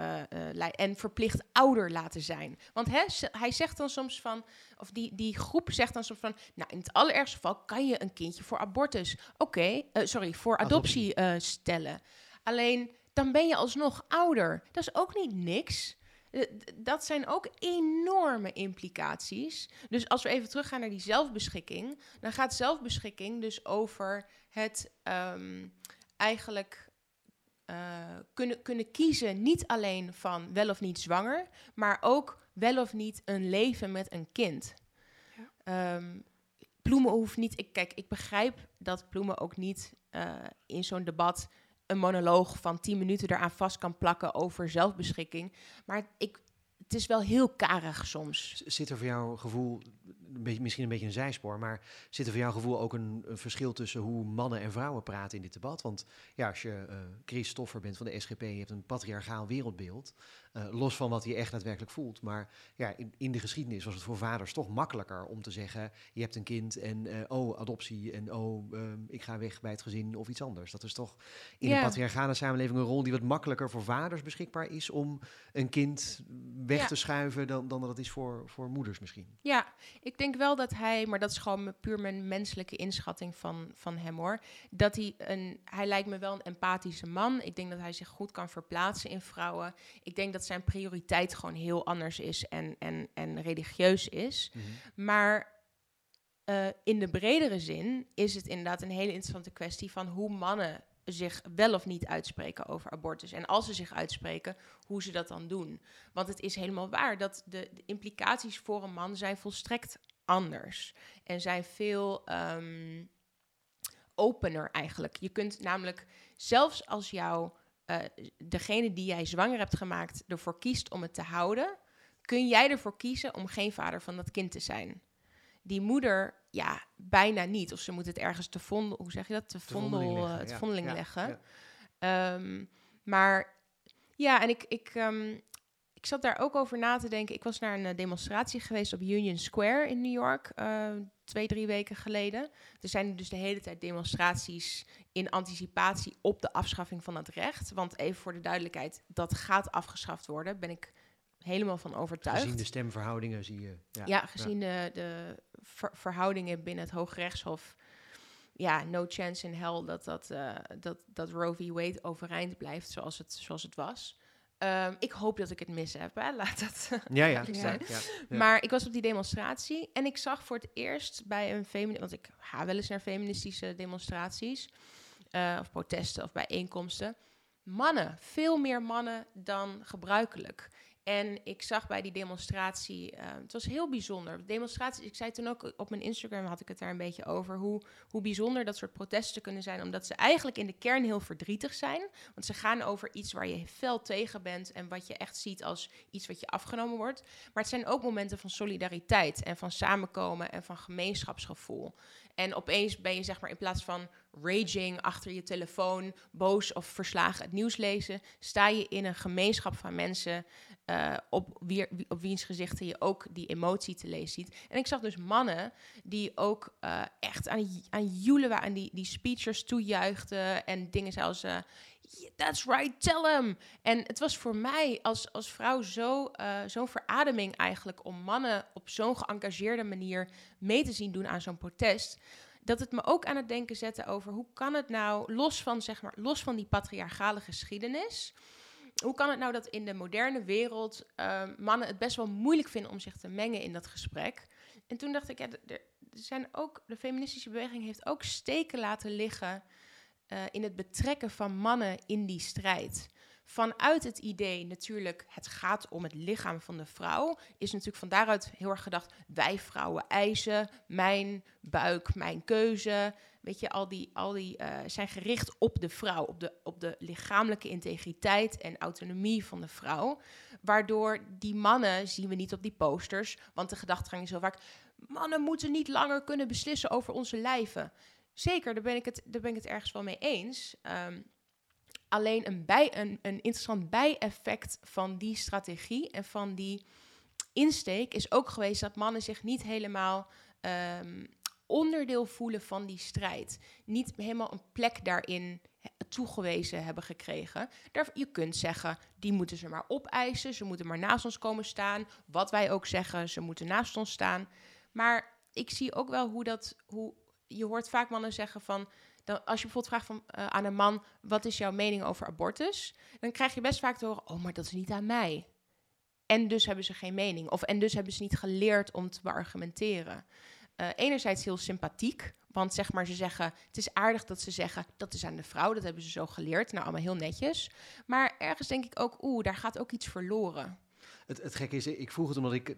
en verplicht ouder laten zijn. Want hè, hij zegt dan soms van, of die, die groep zegt dan soms van, nou in het allerergste geval kan je een kindje voor abortus, oké, sorry, voor adoptie, eh, stellen. Alleen dan ben je alsnog ouder. Dat is ook niet niks. Dat zijn ook enorme implicaties. Dus als we even teruggaan naar die zelfbeschikking, dan gaat zelfbeschikking dus over het ehm, eigenlijk eh, kunnen, kunnen kiezen, niet alleen van wel of niet zwanger, maar ook wel of niet een leven met een kind. Ja. Ehm, Bloemen hoeft niet. Ik, kijk, ik begrijp dat Bloemen ook niet eh, in zo'n debat een monoloog van 10 minuten eraan vast kan plakken over zelfbeschikking. Maar ik, het is wel heel karig soms. Zit er voor jouw gevoel, een beetje, misschien een beetje een zijspoor, maar zit er voor jouw gevoel ook een, verschil tussen hoe mannen en vrouwen praten in dit debat? Want ja, als je eh Chris Stoffer bent van de SGP, je hebt een patriarchaal wereldbeeld, eh, los van wat hij echt daadwerkelijk voelt. Maar ja, in, in de geschiedenis was het voor vaders toch makkelijker om te zeggen, je hebt een kind en eh, oh, adoptie en oh, ehm, ik ga weg bij het gezin of iets anders. Dat is toch in Ja. een patriarchale samenleving een rol die wat makkelijker voor vaders beschikbaar is om een kind weg Ja. te schuiven dan, dan dat het is voor, voor moeders misschien. Ja, ik denk wel dat hij, maar dat is gewoon puur mijn menselijke inschatting van, van hem hoor. Dat hij een, hij lijkt me wel een empathische man. Ik denk dat hij zich goed kan verplaatsen in vrouwen. Ik denk dat zijn prioriteit gewoon heel anders is en, en, en religieus is. Maar eh, in de bredere zin is het inderdaad een hele interessante kwestie van hoe mannen zich wel of niet uitspreken over abortus. En als ze zich uitspreken, hoe ze dat dan doen. Want het is helemaal waar dat de, de implicaties voor een man zijn volstrekt anders. En zijn veel ehm, opener eigenlijk. Je kunt namelijk, zelfs als jou, eh, degene die jij zwanger hebt gemaakt, ervoor kiest om het te houden, kun jij ervoor kiezen om geen vader van dat kind te zijn. Die moeder, ja, bijna niet. Of ze moet het ergens te vondel, hoe zeg je dat? Te vondel, vondeling eh, leggen, te ja. vondeling Ja, leggen. ja. Ehm, maar ja, en ik, ik, ehm, ik zat daar ook over na te denken. Ik was naar een eh, demonstratie geweest op Union Square in New York. Twee, drie weken geleden. Er zijn dus de hele tijd demonstraties in anticipatie op de afschaffing van het recht. Want even voor de duidelijkheid, dat gaat afgeschaft worden. Ben ik helemaal van overtuigd. Gezien de stemverhoudingen zie je. Ja, Ja, gezien de, de ver- verhoudingen binnen het Hooggerechtshof. Ja, no chance in hell dat, dat, eh, dat, dat Roe v. Wade overeind blijft zoals het, zoals het was. Ehm, ik hoop dat ik het mis heb, hè. laat dat Ja, ja. ja, zijn. ja, ja. Maar ik was op die demonstratie en ik zag voor het eerst bij een feminist... Want ik ga wel eens naar feministische demonstraties. eh, of protesten of bijeenkomsten. Mannen, veel meer mannen dan gebruikelijk. En ik zag bij die demonstratie, eh, het was heel bijzonder. Demonstraties, ik zei toen ook op mijn Instagram, had ik het daar een beetje over, hoe, hoe bijzonder dat soort protesten kunnen zijn. Omdat ze eigenlijk in de kern heel verdrietig zijn. Want ze gaan over iets waar je fel tegen bent en wat je echt ziet als iets wat je afgenomen wordt. Maar het zijn ook momenten van solidariteit en van samenkomen en van gemeenschapsgevoel. En opeens ben je zeg maar in plaats van raging achter je telefoon, boos of verslagen het nieuws lezen, sta je in een gemeenschap van mensen uh, op, wie, op wiens gezichten je ook die emotie te lezen ziet. En ik zag dus mannen die ook uh, echt aan, aan joelen en die, die speeches toejuichten en dingen zoals... Uh, That's right, tell him. En het was voor mij als, als vrouw zo, zo'n verademing eigenlijk om mannen op zo'n geëngageerde manier mee te zien doen aan zo'n protest dat het me ook aan het denken zette over hoe kan het nou, los van, zeg maar, los van die patriarchale geschiedenis, hoe kan het nou dat in de moderne wereld ehm, mannen het best wel moeilijk vinden om zich te mengen in dat gesprek? En toen dacht ik, ja, er zijn ook, de feministische beweging heeft ook steken laten liggen uh, in het betrekken van mannen in die strijd vanuit het idee natuurlijk, het gaat om het lichaam van de vrouw, is natuurlijk van daaruit heel erg gedacht, wij vrouwen eisen, mijn buik, mijn keuze. Weet je, al die, al die uh, zijn gericht op de vrouw, op de, op de lichamelijke integriteit en autonomie van de vrouw. Waardoor die mannen zien we niet op die posters, want de gedachtegang is zo vaak, mannen moeten niet langer kunnen beslissen over onze lijven. Zeker, daar ben ik het, daar ben ik het ergens wel mee eens. Um, alleen een, bij, een, een interessant bijeffect van die strategie en van die insteek is ook geweest dat mannen zich niet helemaal um, onderdeel voelen van die strijd. Niet helemaal een plek daarin toegewezen hebben gekregen. Daar, je kunt zeggen, die moeten ze maar opeisen, ze moeten maar naast ons komen staan. Wat wij ook zeggen, ze moeten naast ons staan. Maar ik zie ook wel hoe dat, hoe, je hoort vaak mannen zeggen van, dan, als je bijvoorbeeld vraagt van, uh, aan een man: wat is jouw mening over abortus? Dan krijg je best vaak te horen: oh, maar dat is niet aan mij. En dus hebben ze geen mening. Of en dus hebben ze niet geleerd om te beargumenteren. Uh, enerzijds heel sympathiek, want zeg maar, ze zeggen: het is aardig dat ze zeggen dat is aan de vrouw. Dat hebben ze zo geleerd. Nou, allemaal heel netjes. Maar ergens denk ik ook: oeh, daar gaat ook iets verloren. Het, het gekke is, ik vroeg het omdat ik...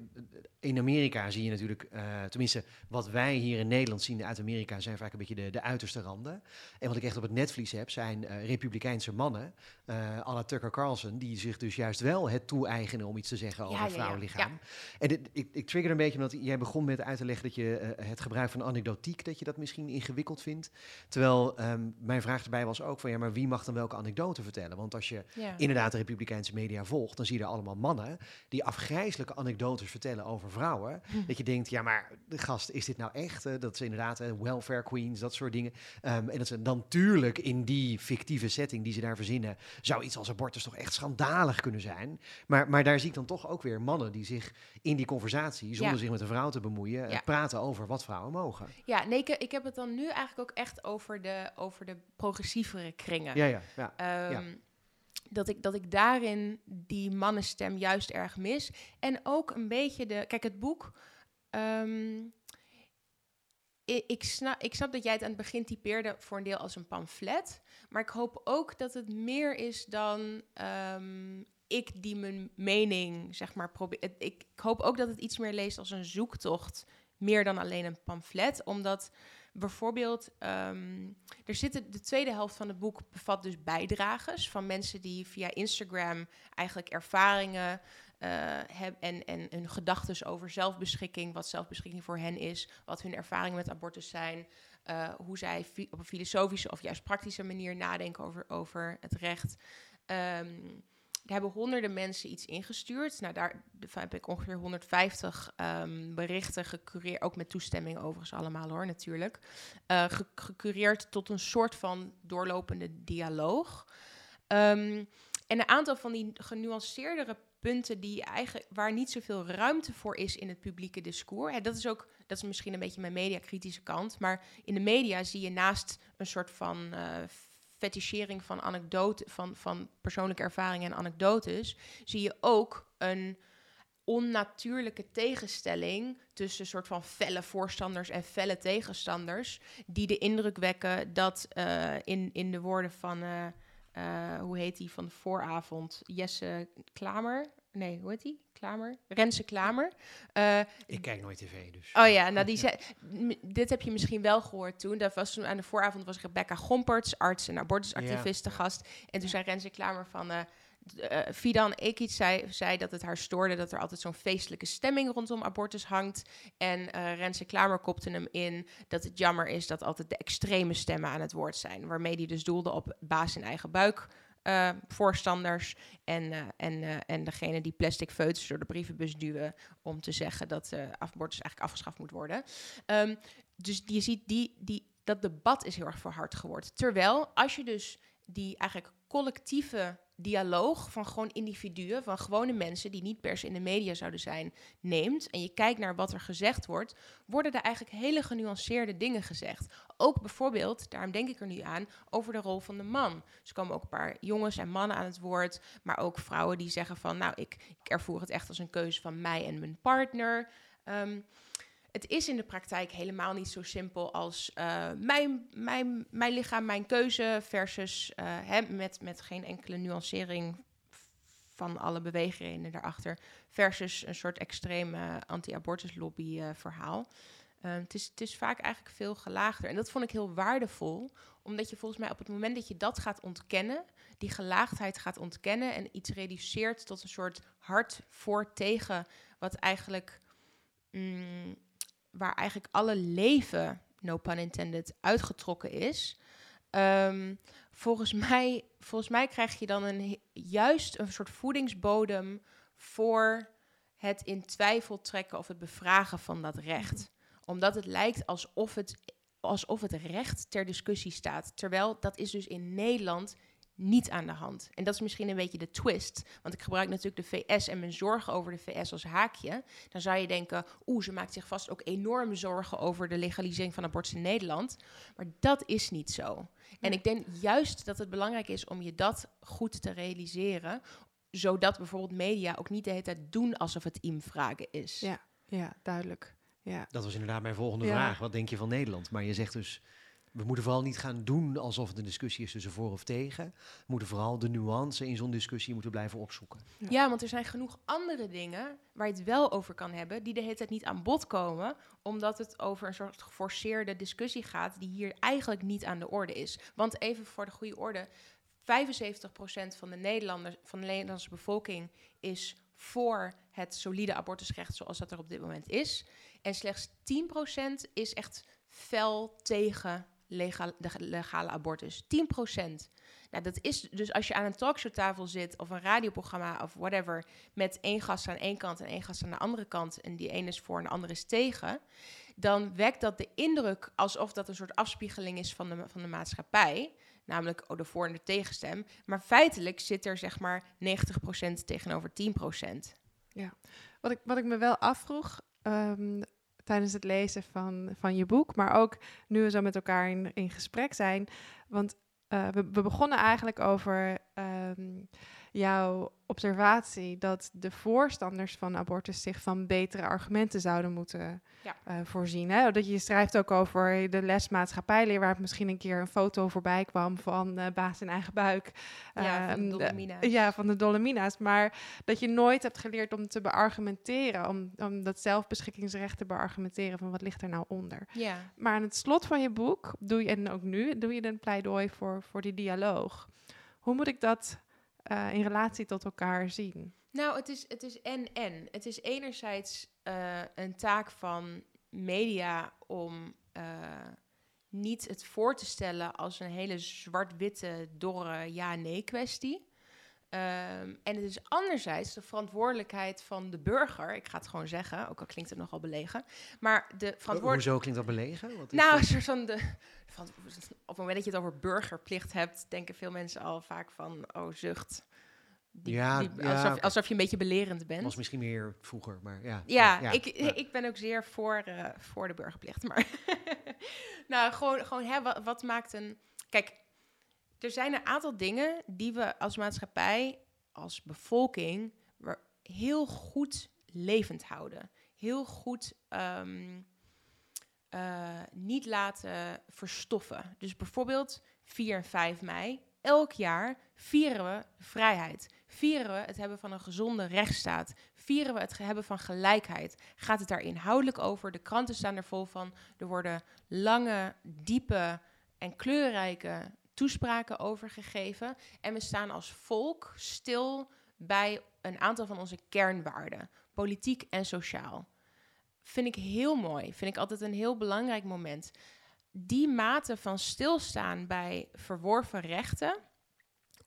In Amerika zie je natuurlijk, uh, tenminste wat wij hier in Nederland zien uit Amerika... zijn vaak een beetje de, de uiterste randen. En wat ik echt op het netvlies heb, zijn uh, republikeinse mannen... Uh, à la Tucker Carlson, die zich dus juist wel het toe-eigenen... om iets te zeggen over ja, vrouwenlichaam. Ja, En dit, ik, ik trigger een beetje omdat jij begon met uit te leggen... dat je het gebruik van anekdotiek, dat je dat misschien ingewikkeld vindt. Terwijl um, mijn vraag erbij was ook van... ja, maar wie mag dan welke anekdote vertellen? Want als je inderdaad de republikeinse media volgt... dan zie je er allemaal mannen die afgrijzelijke anekdotes vertellen over vrouwen. Hm. Dat je denkt, ja, maar de gast, is dit nou echt? Uh, dat ze inderdaad uh, welfare queens, dat soort dingen. Um, en dat ze dan natuurlijk in die fictieve setting die ze daar verzinnen, zou iets als abortus toch echt schandalig kunnen zijn. Maar, maar daar zie ik dan toch ook weer mannen die zich in die conversatie, zonder zich met een vrouw te bemoeien, ja. praten over wat vrouwen mogen. Ja, nee, ik, ik, heb het dan nu eigenlijk ook echt over de, over de progressievere kringen. Ja, ja, ja. Um, ja dat ik, dat ik daarin die mannenstem juist erg mis. En ook een beetje de. Kijk, het boek. Um, ik, snap, ik snap dat jij het aan het begin typeerde voor een deel als een pamflet. Maar ik hoop ook dat het meer is dan um, ik die mijn mening, zeg maar, probeer. Ik, ik hoop ook dat het iets meer leest als een zoektocht. Meer dan alleen een pamflet. Omdat bijvoorbeeld, um, er zitten de tweede helft van het boek bevat dus bijdrages van mensen die via Instagram eigenlijk ervaringen uh, hebben en, en hun gedachten over zelfbeschikking, wat zelfbeschikking voor hen is, wat hun ervaringen met abortus zijn, uh, hoe zij op een filosofische of juist praktische manier nadenken over, over het recht. Um, er hebben honderden mensen iets ingestuurd. Nou, daar heb ik ongeveer 150 um, ehm, berichten gecureerd. Ook met toestemming overigens allemaal hoor, natuurlijk. Uh, ge gecureerd tot een soort van doorlopende dialoog. Um, en een aantal van die genuanceerdere punten die eigenlijk, waar niet zoveel ruimte voor is in het publieke discours. Hè, dat is ook, dat is misschien een beetje mijn mediakritische kant. Maar in de media zie je naast een soort van uh, fetichering van anekdote, van, van persoonlijke ervaringen en anekdotes, zie je ook een onnatuurlijke tegenstelling tussen een soort van felle voorstanders en felle tegenstanders, die de indruk wekken dat uh, in, in de woorden van, uh, uh, hoe heet die van de vooravond, Jesse Klamer, Nee, hoe heet die? Klamer? Rense Klamer. Uh, ik kijk nooit tv, dus. Oh ja, nou die zei... Dit heb je misschien wel gehoord toen. Dat was toen aan de vooravond was Rebecca Gomperts, arts en abortusactiviste gast. En toen zei Rense Klamer van... Uh, eh Fidan Ekic zei, zei dat het haar stoorde dat er altijd zo'n feestelijke stemming rondom abortus hangt. En eh Renze Klamer kopte hem in dat het jammer is dat altijd de extreme stemmen aan het woord zijn. Waarmee hij dus doelde op baas in eigen buik. Eh, voorstanders en, eh, en, eh, en degene die plastic foetus door de brievenbus duwen om te zeggen dat abortus eigenlijk afgeschaft moet worden. Ehm, dus je ziet die, die, dat debat is heel erg verhard geworden. Terwijl als je dus die eigenlijk collectieve dialoog van gewoon individuen, van gewone mensen die niet per se in de media zouden zijn, neemt en je kijkt naar wat er gezegd wordt, worden er eigenlijk hele genuanceerde dingen gezegd. Ook bijvoorbeeld, daarom denk ik er nu aan, over de rol van de man. Dus er komen ook een paar jongens en mannen aan het woord, maar ook vrouwen die zeggen van, nou, ik, ik ervoer het echt als een keuze van mij en mijn partner. Ehm, het is in de praktijk helemaal niet zo simpel als eh, mijn, mijn, mijn lichaam, mijn keuze versus eh, hè, met, met geen enkele nuancering van alle beweegredenen daarachter versus een soort extreme anti-abortus lobby eh, verhaal. Eh, het, is, het is vaak eigenlijk veel gelaagder. En dat vond ik heel waardevol, omdat je volgens mij op het moment dat je dat gaat ontkennen, die gelaagdheid gaat ontkennen en iets reduceert tot een soort hard voor tegen, wat eigenlijk, mm, waar eigenlijk alle leven, no pun intended, uitgetrokken is. Ehm, volgens, mij, volgens mij krijg je dan een, juist een soort voedingsbodem voor het in twijfel trekken of het bevragen van dat recht. Omdat het lijkt alsof het, alsof het recht ter discussie staat. Terwijl dat is dus in Nederland niet aan de hand. En dat is misschien een beetje de twist. Want ik gebruik natuurlijk de VS en mijn zorgen over de VS als haakje. Dan zou je denken, oeh, ze maakt zich vast ook enorm zorgen over de legalisering van abortus in Nederland. Maar dat is niet zo. En ik denk juist dat het belangrijk is om je dat goed te realiseren. Zodat bijvoorbeeld media ook niet de hele tijd doen alsof het vragen is. Ja, ja duidelijk. Ja. Dat was inderdaad mijn volgende Ja. vraag. Wat denk je van Nederland? Maar je zegt dus, we moeten vooral niet gaan doen alsof het een discussie is tussen voor of tegen. We moeten vooral de nuance in zo'n discussie moeten blijven opzoeken. Ja, want er zijn genoeg andere dingen waar je het wel over kan hebben, die de hele tijd niet aan bod komen, omdat het over een soort geforceerde discussie gaat, die hier eigenlijk niet aan de orde is. Want even voor de goede orde, 75% van de Nederlanders, van de Nederlandse bevolking is voor het solide abortusrecht zoals dat er op dit moment is. En slechts 10% is echt fel tegen legal, de legale abortus. 10%. Nou, dat is dus als je aan een talkshowtafel zit of een radioprogramma of whatever, met één gast aan één kant en één gast aan de andere kant en die ene is voor en de andere is tegen, dan wekt dat de indruk alsof dat een soort afspiegeling is van de, van de maatschappij. Namelijk oh, de voor- en de tegenstem. Maar feitelijk zit er zeg maar 90% tegenover 10%. Wat ik, wat ik me wel afvroeg ehm, tijdens het lezen van, van je boek, maar ook nu we zo met elkaar in, in gesprek zijn. Want eh, we, we begonnen eigenlijk over ehm, jouw observatie dat de voorstanders van abortus zich van betere argumenten zouden moeten Ja. eh, voorzien. Hè? Dat je schrijft ook over de les maatschappijleer, waar misschien een keer een foto voorbij kwam van eh, baas in eigen buik. Ja, van de Ehm, Dolomina's. ja, van de Dolomina's. Maar dat je nooit hebt geleerd om te beargumenteren, om, om dat zelfbeschikkingsrecht te beargumenteren van wat ligt er nou onder. Ja. Maar aan het slot van je boek doe je, en ook nu, doe je een pleidooi voor, voor die dialoog. Hoe moet ik dat eh, in relatie tot elkaar zien? Nou, het is, het is en-en. Het is enerzijds eh, een taak van media om eh, niet het voor te stellen als een hele zwart-witte, dorre ja-nee kwestie. Ehm, en het is anderzijds de verantwoordelijkheid van de burger. Ik ga het gewoon zeggen, ook al klinkt het nogal belegen. Maar de verantwoordelijkheid. Hoezo klinkt dat belegen? Wat is Nou, een soort van de, van, op het moment dat je het over burgerplicht hebt, denken veel mensen al vaak van, oh, zucht. Die, Ja, die- alsof, alsof je een beetje belerend bent. was misschien meer vroeger, maar ja. Ja, ik, ja. ik ben ook zeer voor, eh, voor de burgerplicht. Maar nou, gewoon, gewoon hè, wat, wat maakt een. Kijk, er zijn een aantal dingen die we als maatschappij, als bevolking, heel goed levend houden. Heel goed ehm, eh, niet laten verstoffen. Dus bijvoorbeeld 4 en 5 mei. Elk jaar vieren we vrijheid. Vieren we het hebben van een gezonde rechtsstaat. Vieren we het hebben van gelijkheid. Gaat het daar inhoudelijk over? De kranten staan er vol van. Er worden lange, diepe en kleurrijke toespraken over gegeven. En we staan als volk stil bij een aantal van onze kernwaarden, politiek en sociaal. Vind ik heel mooi. Vind ik altijd een heel belangrijk moment. Die mate van stilstaan bij verworven rechten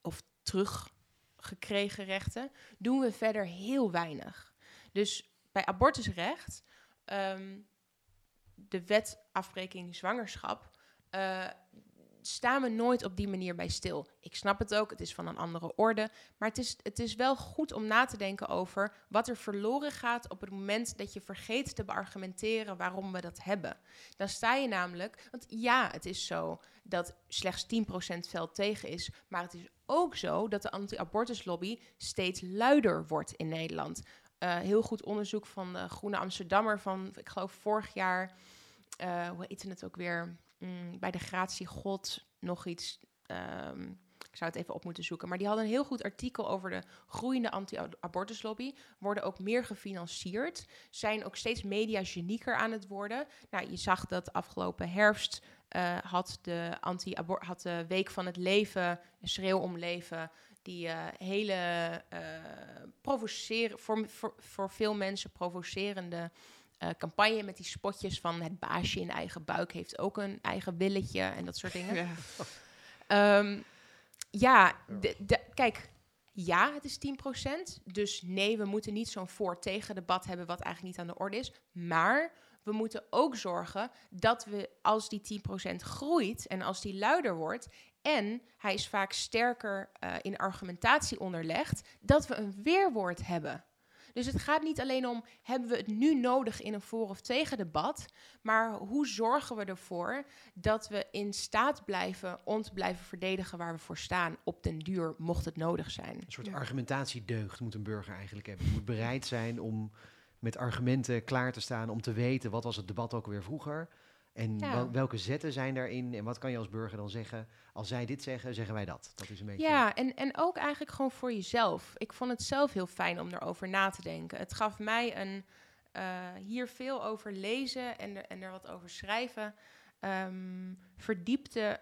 of teruggekregen rechten, doen we verder heel weinig. Dus bij abortusrecht, ehm, de wet afbreking zwangerschap, eh, staan we nooit op die manier bij stil. Ik snap het ook, het is van een andere orde. Maar het is, het is wel goed om na te denken over wat er verloren gaat op het moment dat je vergeet te beargumenteren waarom we dat hebben. Dan sta je namelijk, want ja, het is zo dat slechts 10% veld tegen is, maar het is ook zo dat de anti-abortuslobby steeds luider wordt in Nederland. Uh, heel goed onderzoek van de Groene Amsterdammer van, ik geloof, vorig jaar. Uh, hoe heette het ook weer? Mm, bij de Gratie God nog iets. Um, ik zou het even op moeten zoeken. Maar die hadden een heel goed artikel over de groeiende anti-abortuslobby. Worden ook meer gefinancierd. Zijn ook steeds mediagenieker aan het worden. Nou, je zag dat afgelopen herfst uh, had, de anti had de Week van het Leven, een schreeuw om leven, die uh, hele uh, voor, voor, voor veel mensen provocerende uh, campagne met die spotjes van het baasje in eigen buik heeft ook een eigen willetje en dat soort dingen. Ja, um, ja de, de, kijk, ja, het is 10%. Dus nee, we moeten niet zo'n voor-tegen debat hebben wat eigenlijk niet aan de orde is. Maar we moeten ook zorgen dat we, als die 10% groeit en als die luider wordt, en hij is vaak sterker uh, in argumentatie onderlegd, dat we een weerwoord hebben. Dus het gaat niet alleen om, hebben we het nu nodig in een voor- of tegen debat, maar hoe zorgen we ervoor dat we in staat blijven om te blijven verdedigen waar we voor staan op den duur, mocht het nodig zijn. Een soort argumentatiedeugd moet een burger eigenlijk hebben. Moet bereid zijn om met argumenten klaar te staan om te weten wat was het debat ook weer vroeger. En ja. welke zetten zijn daarin? En wat kan je als burger dan zeggen? Als zij dit zeggen, zeggen wij dat. Dat is een beetje. Ja, en, en ook eigenlijk gewoon voor jezelf. Ik vond het zelf heel fijn om erover na te denken. Het gaf mij een. Uh, hier veel over lezen en er, en er wat over schrijven. Um, verdiepte.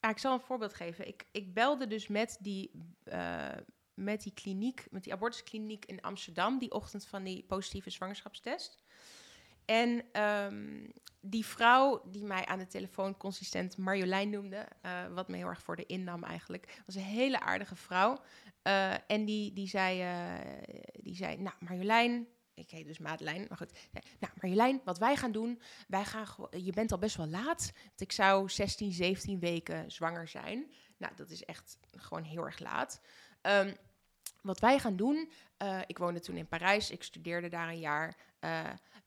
Ah, ik zal een voorbeeld geven. Ik, ik belde dus met die. Uh, met die kliniek, met die abortuskliniek in Amsterdam, die ochtend van die positieve zwangerschapstest. En um, die vrouw die mij aan de telefoon consistent Marjolein noemde, uh, wat me heel erg voor de innam eigenlijk, was een hele aardige vrouw. Uh, en die, die, zei, uh, die zei, nou Marjolein, ik heet dus Madeleine, maar goed. Nou Marjolein, wat wij gaan doen, wij gaan je bent al best wel laat. Want ik zou 16, 17 weken zwanger zijn. Nou, dat is echt gewoon heel erg laat. Um, wat wij gaan doen, ik woonde toen in Parijs, ik studeerde daar een jaar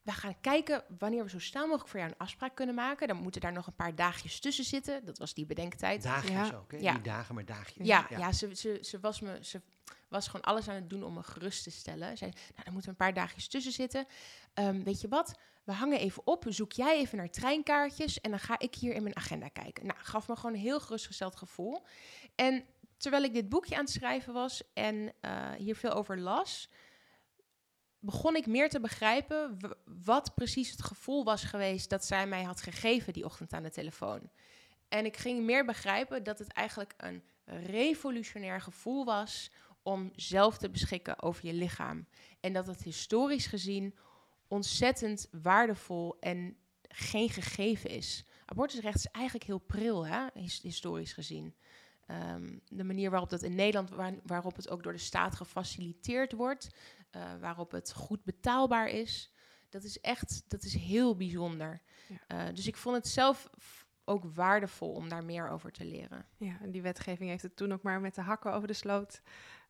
we gaan kijken wanneer we zo snel mogelijk voor jou een afspraak kunnen maken. Dan moeten daar nog een paar dagjes tussen zitten. Dat was die bedenktijd. Dagjes ja. ook, hè? Ja. Niet dagen, maar dagjes. Ja, ja. ja ze, ze, ze, was me, ze was gewoon alles aan het doen om me gerust te stellen. Zei, nou, dan moeten we een paar dagjes tussen zitten. Um, weet je wat? We hangen even op. Zoek jij even naar treinkaartjes. En dan ga ik hier in mijn agenda kijken. Nou, gaf me gewoon een heel gerustgesteld gevoel. En terwijl ik dit boekje aan het schrijven was en uh, hier veel over las begon ik meer te begrijpen wat precies het gevoel was geweest dat zij mij had gegeven die ochtend aan de telefoon. En ik ging meer begrijpen dat het eigenlijk een revolutionair gevoel was om zelf te beschikken over je lichaam. En dat het historisch gezien ontzettend waardevol en geen gegeven is. Abortusrecht is eigenlijk heel pril, hè? historisch gezien. Um, de manier waarop dat in Nederland, waar, waarop het ook door de staat gefaciliteerd wordt, uh, waarop het goed betaalbaar is. Dat is echt, dat is heel bijzonder. Ja. Uh, dus ik vond het zelf ook waardevol om daar meer over te leren. Ja, en die wetgeving heeft het toen ook maar met de hakken over de sloot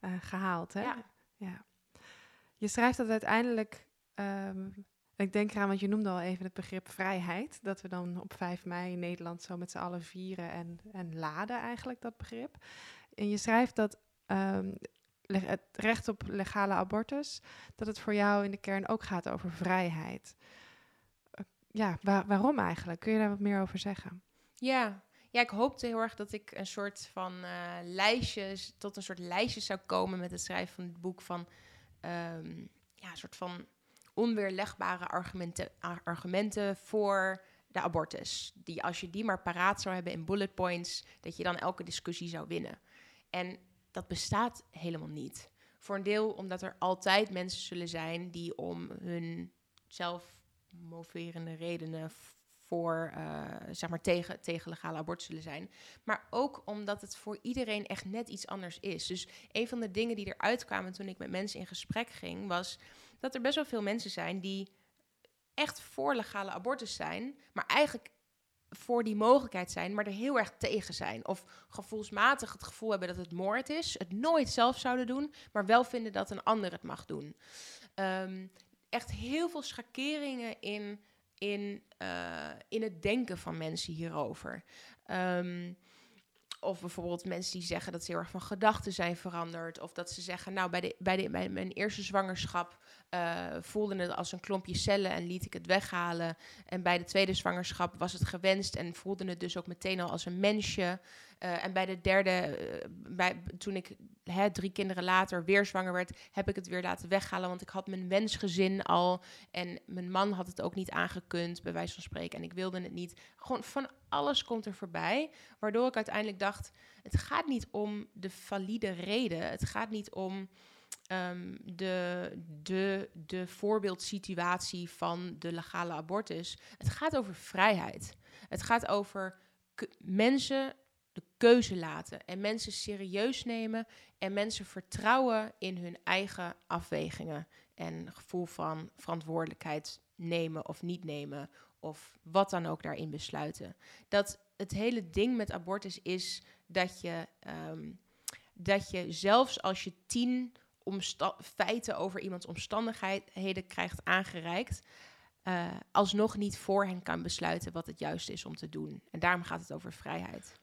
uh, gehaald. Hè? Ja. ja. Je schrijft dat uiteindelijk. Um, ik denk eraan, want je noemde al even het begrip vrijheid. Dat we dan op 5 mei in Nederland zo met z'n allen vieren en, en laden eigenlijk dat begrip. En je schrijft dat um, het recht op legale abortus, dat het voor jou in de kern ook gaat over vrijheid. Uh, ja, waar, waarom eigenlijk? Kun je daar wat meer over zeggen? Ja, ja, ik hoopte heel erg dat ik een soort van uh, lijstjes, tot een soort lijstje zou komen met het schrijven van het boek van, um, ja, een soort van onweerlegbare argumenten, argumenten voor de abortus. Die als je die maar paraat zou hebben in bullet points, dat je dan elke discussie zou winnen. En dat bestaat helemaal niet. Voor een deel omdat er altijd mensen zullen zijn die om hun zelfmoverende redenen voor, uh, zeg maar, tegen, tegen legale abortus zullen zijn. Maar ook omdat het voor iedereen echt net iets anders is. Dus een van de dingen die eruit kwamen toen ik met mensen in gesprek ging, was dat er best wel veel mensen zijn die echt voor legale abortus zijn, maar eigenlijk voor die mogelijkheid zijn, maar er heel erg tegen zijn. Of gevoelsmatig het gevoel hebben dat het moord is, het nooit zelf zouden doen, maar wel vinden dat een ander het mag doen. Um, echt heel veel schakeringen in, in, uh, in het denken van mensen hierover. Um, of bijvoorbeeld mensen die zeggen dat ze heel erg van gedachten zijn veranderd. Of dat ze zeggen, nou, bij, de, bij, de, bij mijn eerste zwangerschap uh, voelde het als een klompje cellen en liet ik het weghalen. En bij de tweede zwangerschap was het gewenst en voelde het dus ook meteen al als een mensje. Uh, en bij de derde, uh, bij, toen ik hè, drie kinderen later weer zwanger werd, heb ik het weer laten weghalen. Want ik had mijn wensgezin al. En mijn man had het ook niet aangekund, bij wijze van spreken. En ik wilde het niet. Gewoon van alles komt er voorbij. Waardoor ik uiteindelijk dacht: het gaat niet om de valide reden. Het gaat niet om. Um, de, de, de voorbeeldsituatie van de legale abortus. Het gaat over vrijheid. Het gaat over mensen de keuze laten en mensen serieus nemen en mensen vertrouwen in hun eigen afwegingen en gevoel van verantwoordelijkheid nemen of niet nemen of wat dan ook daarin besluiten. Dat het hele ding met abortus is dat je, um, dat je zelfs als je tien feiten over iemands omstandigheden krijgt aangereikt, uh, alsnog niet voor hen kan besluiten wat het juiste is om te doen. En daarom gaat het over vrijheid.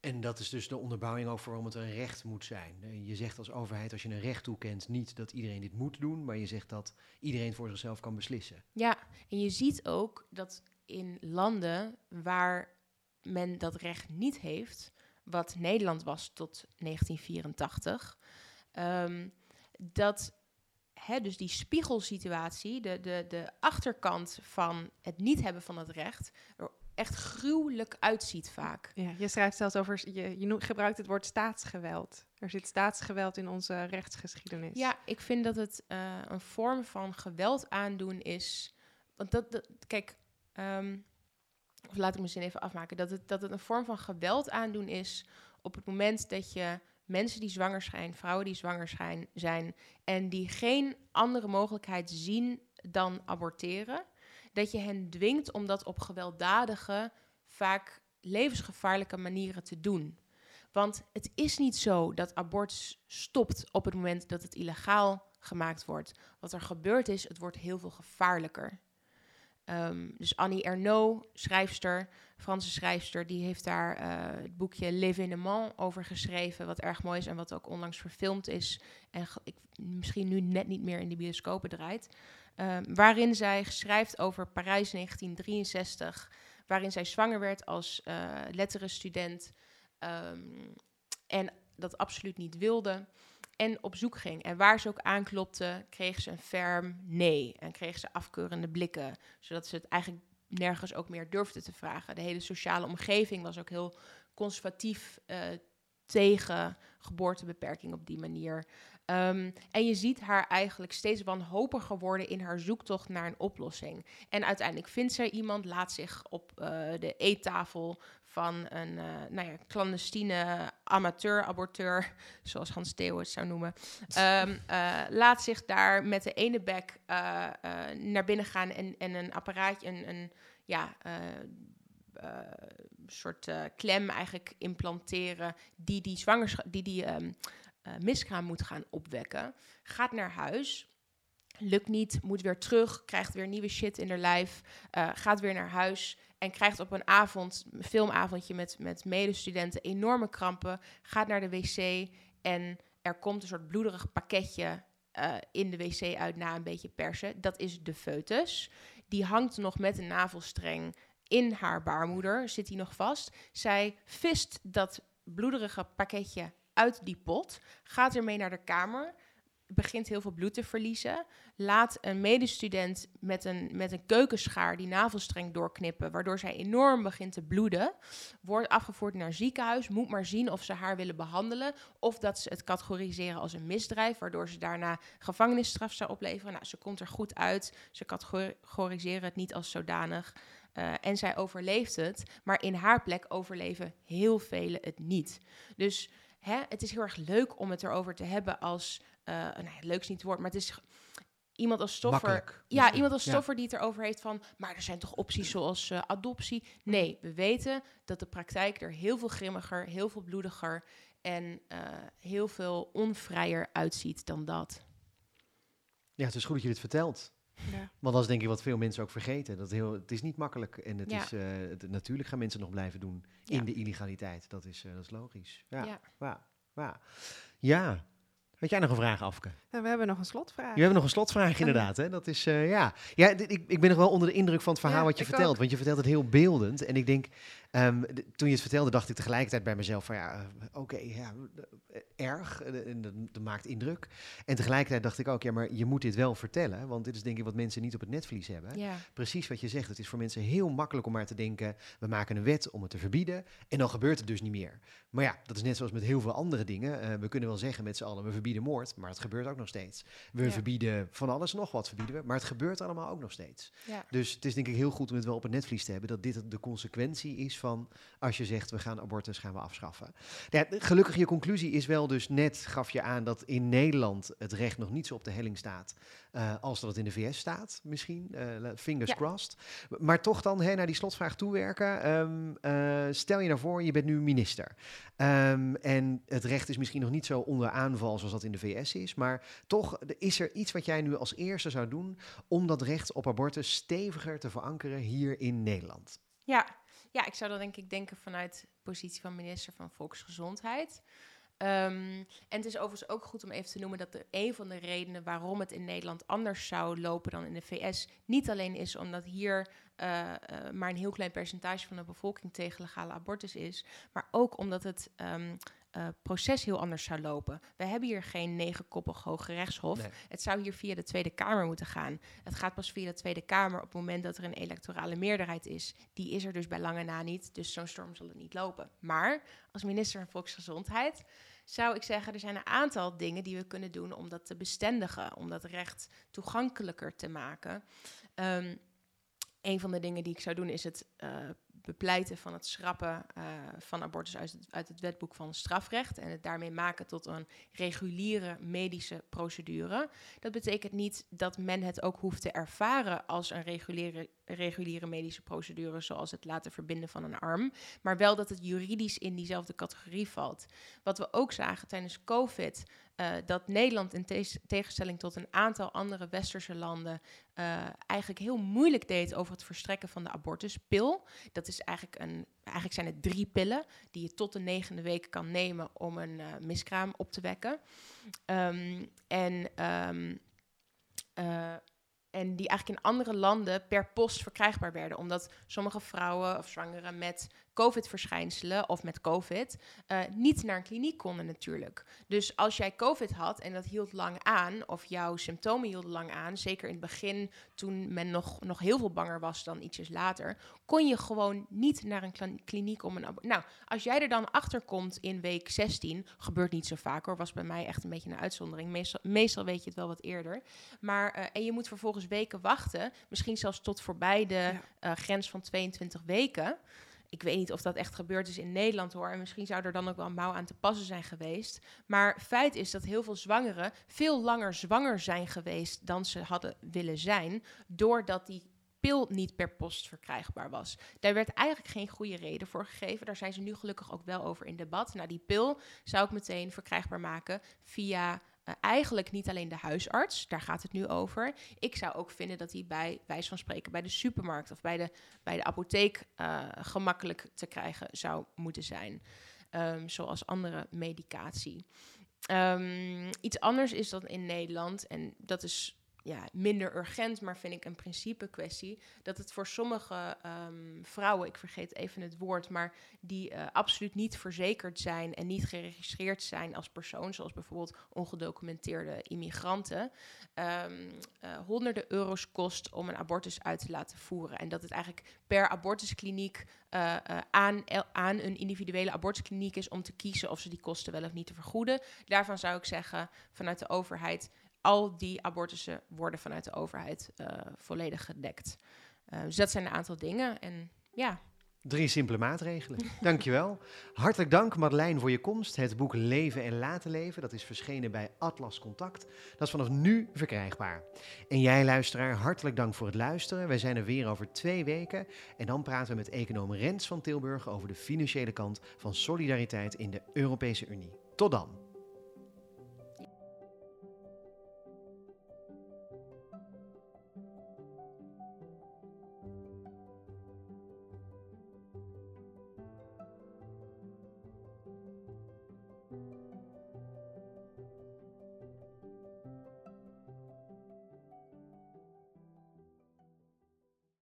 En dat is dus de onderbouwing over waarom het een recht moet zijn. Je zegt als overheid, als je een recht toekent, niet dat iedereen dit moet doen, maar je zegt dat iedereen voor zichzelf kan beslissen. Ja, en je ziet ook dat in landen waar men dat recht niet heeft, wat Nederland was tot 1984, um, ehm, dat hè, dus die spiegelsituatie, de, de, de achterkant van het niet hebben van het recht, er echt gruwelijk uitziet vaak. Ja, je schrijft zelfs over, je, je gebruikt het woord staatsgeweld. Er zit staatsgeweld in onze rechtsgeschiedenis. Ja, ik vind dat het uh, een vorm van geweld aandoen is. Want dat, dat kijk, um, of laat ik misschien even afmaken, dat het, dat het een vorm van geweld aandoen is op het moment dat je mensen die zwanger zijn, vrouwen die zwanger zijn, zijn en die geen andere mogelijkheid zien dan aborteren, dat je hen dwingt om dat op gewelddadige, vaak levensgevaarlijke manieren te doen. Want het is niet zo dat abortus stopt op het moment dat het illegaal gemaakt wordt. Wat er gebeurt is, het wordt heel veel gevaarlijker. Um, dus Annie Ernaux, schrijfster, Franse schrijfster, die heeft daar uh, het boekje L'événement over geschreven, wat erg mooi is en wat ook onlangs verfilmd is en ik, misschien nu net niet meer in de bioscopen draait. Um, waarin zij schrijft over Parijs 1963, waarin zij zwanger werd als uh, letterenstudent um, en dat absoluut niet wilde en op zoek ging. En waar ze ook aanklopte, kreeg ze een ferm nee en kreeg ze afkeurende blikken, zodat ze het eigenlijk nergens ook meer durfde te vragen. De hele sociale omgeving was ook heel conservatief uh, tegen geboortebeperking op die manier. Um, en je ziet haar eigenlijk steeds wanhopiger worden in haar zoektocht naar een oplossing. En uiteindelijk vindt zij iemand, laat zich op uh, de eettafel van een uh, nou ja, clandestine amateur-aborteur, zoals Hans Theo het zou noemen, um, uh, laat zich daar met de ene bek naar binnen gaan en, en een apparaatje, een, een ja, soort klem eigenlijk implanteren die die zwangerschap, die die uh, miskraam moet gaan opwekken. Gaat naar huis. Lukt niet, moet weer terug, krijgt weer nieuwe shit in haar lijf. Uh, gaat weer naar huis en krijgt op een avond, een filmavondje met, met medestudenten, enorme krampen. Gaat naar de wc en er komt een soort bloederig pakketje uh, in de wc uit na een beetje persen. Dat is de foetus. Die hangt nog met een navelstreng in haar baarmoeder, zit hij nog vast. Zij vist dat bloederige pakketje uit die pot, gaat ermee naar de kamer, begint heel veel bloed te verliezen. Laat een medestudent met een, met een keukenschaar die navelstreng doorknippen, waardoor zij enorm begint te bloeden. Wordt afgevoerd naar ziekenhuis, moet maar zien of ze haar willen behandelen. Of dat ze het categoriseren als een misdrijf, waardoor ze daarna gevangenisstraf zou opleveren. Nou, ze komt er goed uit. Ze categoriseren het niet als zodanig. Uh, en zij overleeft het, maar in haar plek overleven heel velen het niet. Dus hè, het is heel erg leuk om het erover te hebben als uh, nou, leuk is niet het woord, maar het is iemand als stoffer. Ja, iemand als stoffer die het erover heeft van. Maar er zijn toch opties zoals uh, adoptie? Nee, we weten dat de praktijk er heel veel grimmiger, heel veel bloediger en uh, heel veel onvrijer uitziet dan dat. Ja, het is goed dat je dit vertelt. Ja. Want dat is denk ik wat veel mensen ook vergeten. Dat heel, het is niet makkelijk en het is, uh, het, natuurlijk gaan mensen nog blijven doen in de illegaliteit. Dat is, dat is logisch. Ja, ja. ja. ja. Had jij nog een vraag, Afke? Ja, we hebben nog een slotvraag. We hebben nog een slotvraag, inderdaad. Hè? Dat is, uh, ja. ja ik, ik ben nog wel onder de indruk van het verhaal wat je vertelt. Want je vertelt het heel beeldend. En ik denk, um, toen je het vertelde, dacht ik tegelijkertijd bij mezelf van ja, uh, oké, ja, erg. En dat, dat, maakt indruk. En tegelijkertijd dacht ik ook, ja, maar je moet dit wel vertellen. Want dit is denk ik wat mensen niet op het netvlies hebben. Ja. Precies wat je zegt. Het is voor mensen heel makkelijk om maar te denken, we maken een wet om het te verbieden. En dan gebeurt het dus niet meer. Maar ja, dat is net zoals met heel veel andere dingen. Uh, we kunnen wel zeggen met z'n allen, we verbieden moord. Maar het gebeurt ook nog steeds. We verbieden van alles nog wat verbieden we, maar het gebeurt allemaal ook nog steeds. Ja. Dus het is denk ik heel goed om het wel op het netvlies te hebben, dat dit de consequentie is van als je zegt we gaan abortus gaan we afschaffen. Ja, gelukkig je conclusie is wel dus net gaf je aan dat in Nederland het recht nog niet zo op de helling staat uh, als dat in de VS staat, misschien. Uh, fingers crossed. Maar toch dan hè, naar die slotvraag toewerken. Um, uh, stel je nou voor, je bent nu minister. Um, en het recht is misschien nog niet zo onder aanval zoals dat in de VS is. Maar toch is er iets wat jij nu als eerste zou doen om dat recht op abortus steviger te verankeren hier in Nederland. Ja, ja ik zou dan denk ik denken vanuit de positie van minister van Volksgezondheid. Um, en het is overigens ook goed om even te noemen dat een van de redenen waarom het in Nederland anders zou lopen dan in de VS niet alleen is omdat hier uh, uh, maar een heel klein percentage van de bevolking tegen legale abortus is, maar ook omdat het um, uh, proces heel anders zou lopen. We hebben hier geen negenkoppig hoge rechtshof. Nee. Het zou hier via de Tweede Kamer moeten gaan. Het gaat pas via de Tweede Kamer op het moment dat er een electorale meerderheid is. Die is er dus bij lange na niet, dus zo'n storm zal het niet lopen. Maar als minister van Volksgezondheid zou ik zeggen, er zijn een aantal dingen die we kunnen doen om dat te bestendigen, om dat recht toegankelijker te maken. Um, een van de dingen die ik zou doen is het uh, bepleiten van het schrappen uh, van abortus uit het, uit het, wetboek van strafrecht en het daarmee maken tot een reguliere medische procedure. Dat betekent niet dat men het ook hoeft te ervaren als een reguliere, reguliere medische procedure, zoals het laten verbinden van een arm, maar wel dat het juridisch in diezelfde categorie valt. Wat we ook zagen tijdens COVID uh, dat Nederland in te tegenstelling tot een aantal andere westerse landen uh, eigenlijk heel moeilijk deed over het verstrekken van de abortuspil. Dat is eigenlijk een, eigenlijk zijn het drie pillen die je tot de negende week kan nemen om een uh, miskraam op te wekken. Um, en um, en die eigenlijk in andere landen per post verkrijgbaar werden. Omdat sommige vrouwen of zwangeren met COVID-verschijnselen of met COVID uh, niet naar een kliniek konden natuurlijk. Dus als jij COVID had en dat hield lang aan, of jouw symptomen hielden lang aan, zeker in het begin toen men nog, nog heel veel banger was dan ietsjes later, kon je gewoon niet naar een kliniek om een... Nou, als jij er dan achter komt in week 16, gebeurt niet zo vaak hoor, was bij mij echt een beetje een uitzondering. Meestal, meestal weet je het wel wat eerder. Maar, uh, en je moet vervolgens weken wachten, misschien zelfs tot voorbij de ja. uh, grens van 22 weken. Ik weet niet of dat echt gebeurd is in Nederland hoor. En misschien zou er dan ook wel een mouw aan te passen zijn geweest. Maar feit is dat heel veel zwangeren veel langer zwanger zijn geweest dan ze hadden willen zijn. Doordat die pil niet per post verkrijgbaar was. Daar werd eigenlijk geen goede reden voor gegeven. Daar zijn ze nu gelukkig ook wel over in debat. Nou, die pil zou ik meteen verkrijgbaar maken via uh, eigenlijk niet alleen de huisarts, daar gaat het nu over. Ik zou ook vinden dat die bij wijs van spreken bij de supermarkt of bij de, bij de apotheek uh, gemakkelijk te krijgen zou moeten zijn. Um, zoals andere medicatie. Um, iets anders is dan in Nederland, en dat is ja, minder urgent, maar vind ik een principe kwestie. Dat het voor sommige ehm, vrouwen, ik vergeet even het woord, maar die uh, absoluut niet verzekerd zijn en niet geregistreerd zijn als persoon, zoals bijvoorbeeld ongedocumenteerde immigranten, um, uh, honderden euro's kost om een abortus uit te laten voeren. En dat het eigenlijk per abortuskliniek uh, aan, aan een individuele abortuskliniek is om te kiezen of ze die kosten wel of niet te vergoeden. Daarvan zou ik zeggen, vanuit de overheid al die abortussen worden vanuit de overheid uh, volledig gedekt. Uh, dus dat zijn een aantal dingen. En ja. Drie simpele maatregelen. Dankjewel. Hartelijk dank, Madeleine, voor je komst. Het boek Leven en Laten Leven, dat is verschenen bij Atlas Contact. Dat is vanaf nu verkrijgbaar. En jij, luisteraar, hartelijk dank voor het luisteren. Wij zijn er weer over twee weken. En dan praten we met econoom Rens van Tilburg over de financiële kant van solidariteit in de Europese Unie. Tot dan.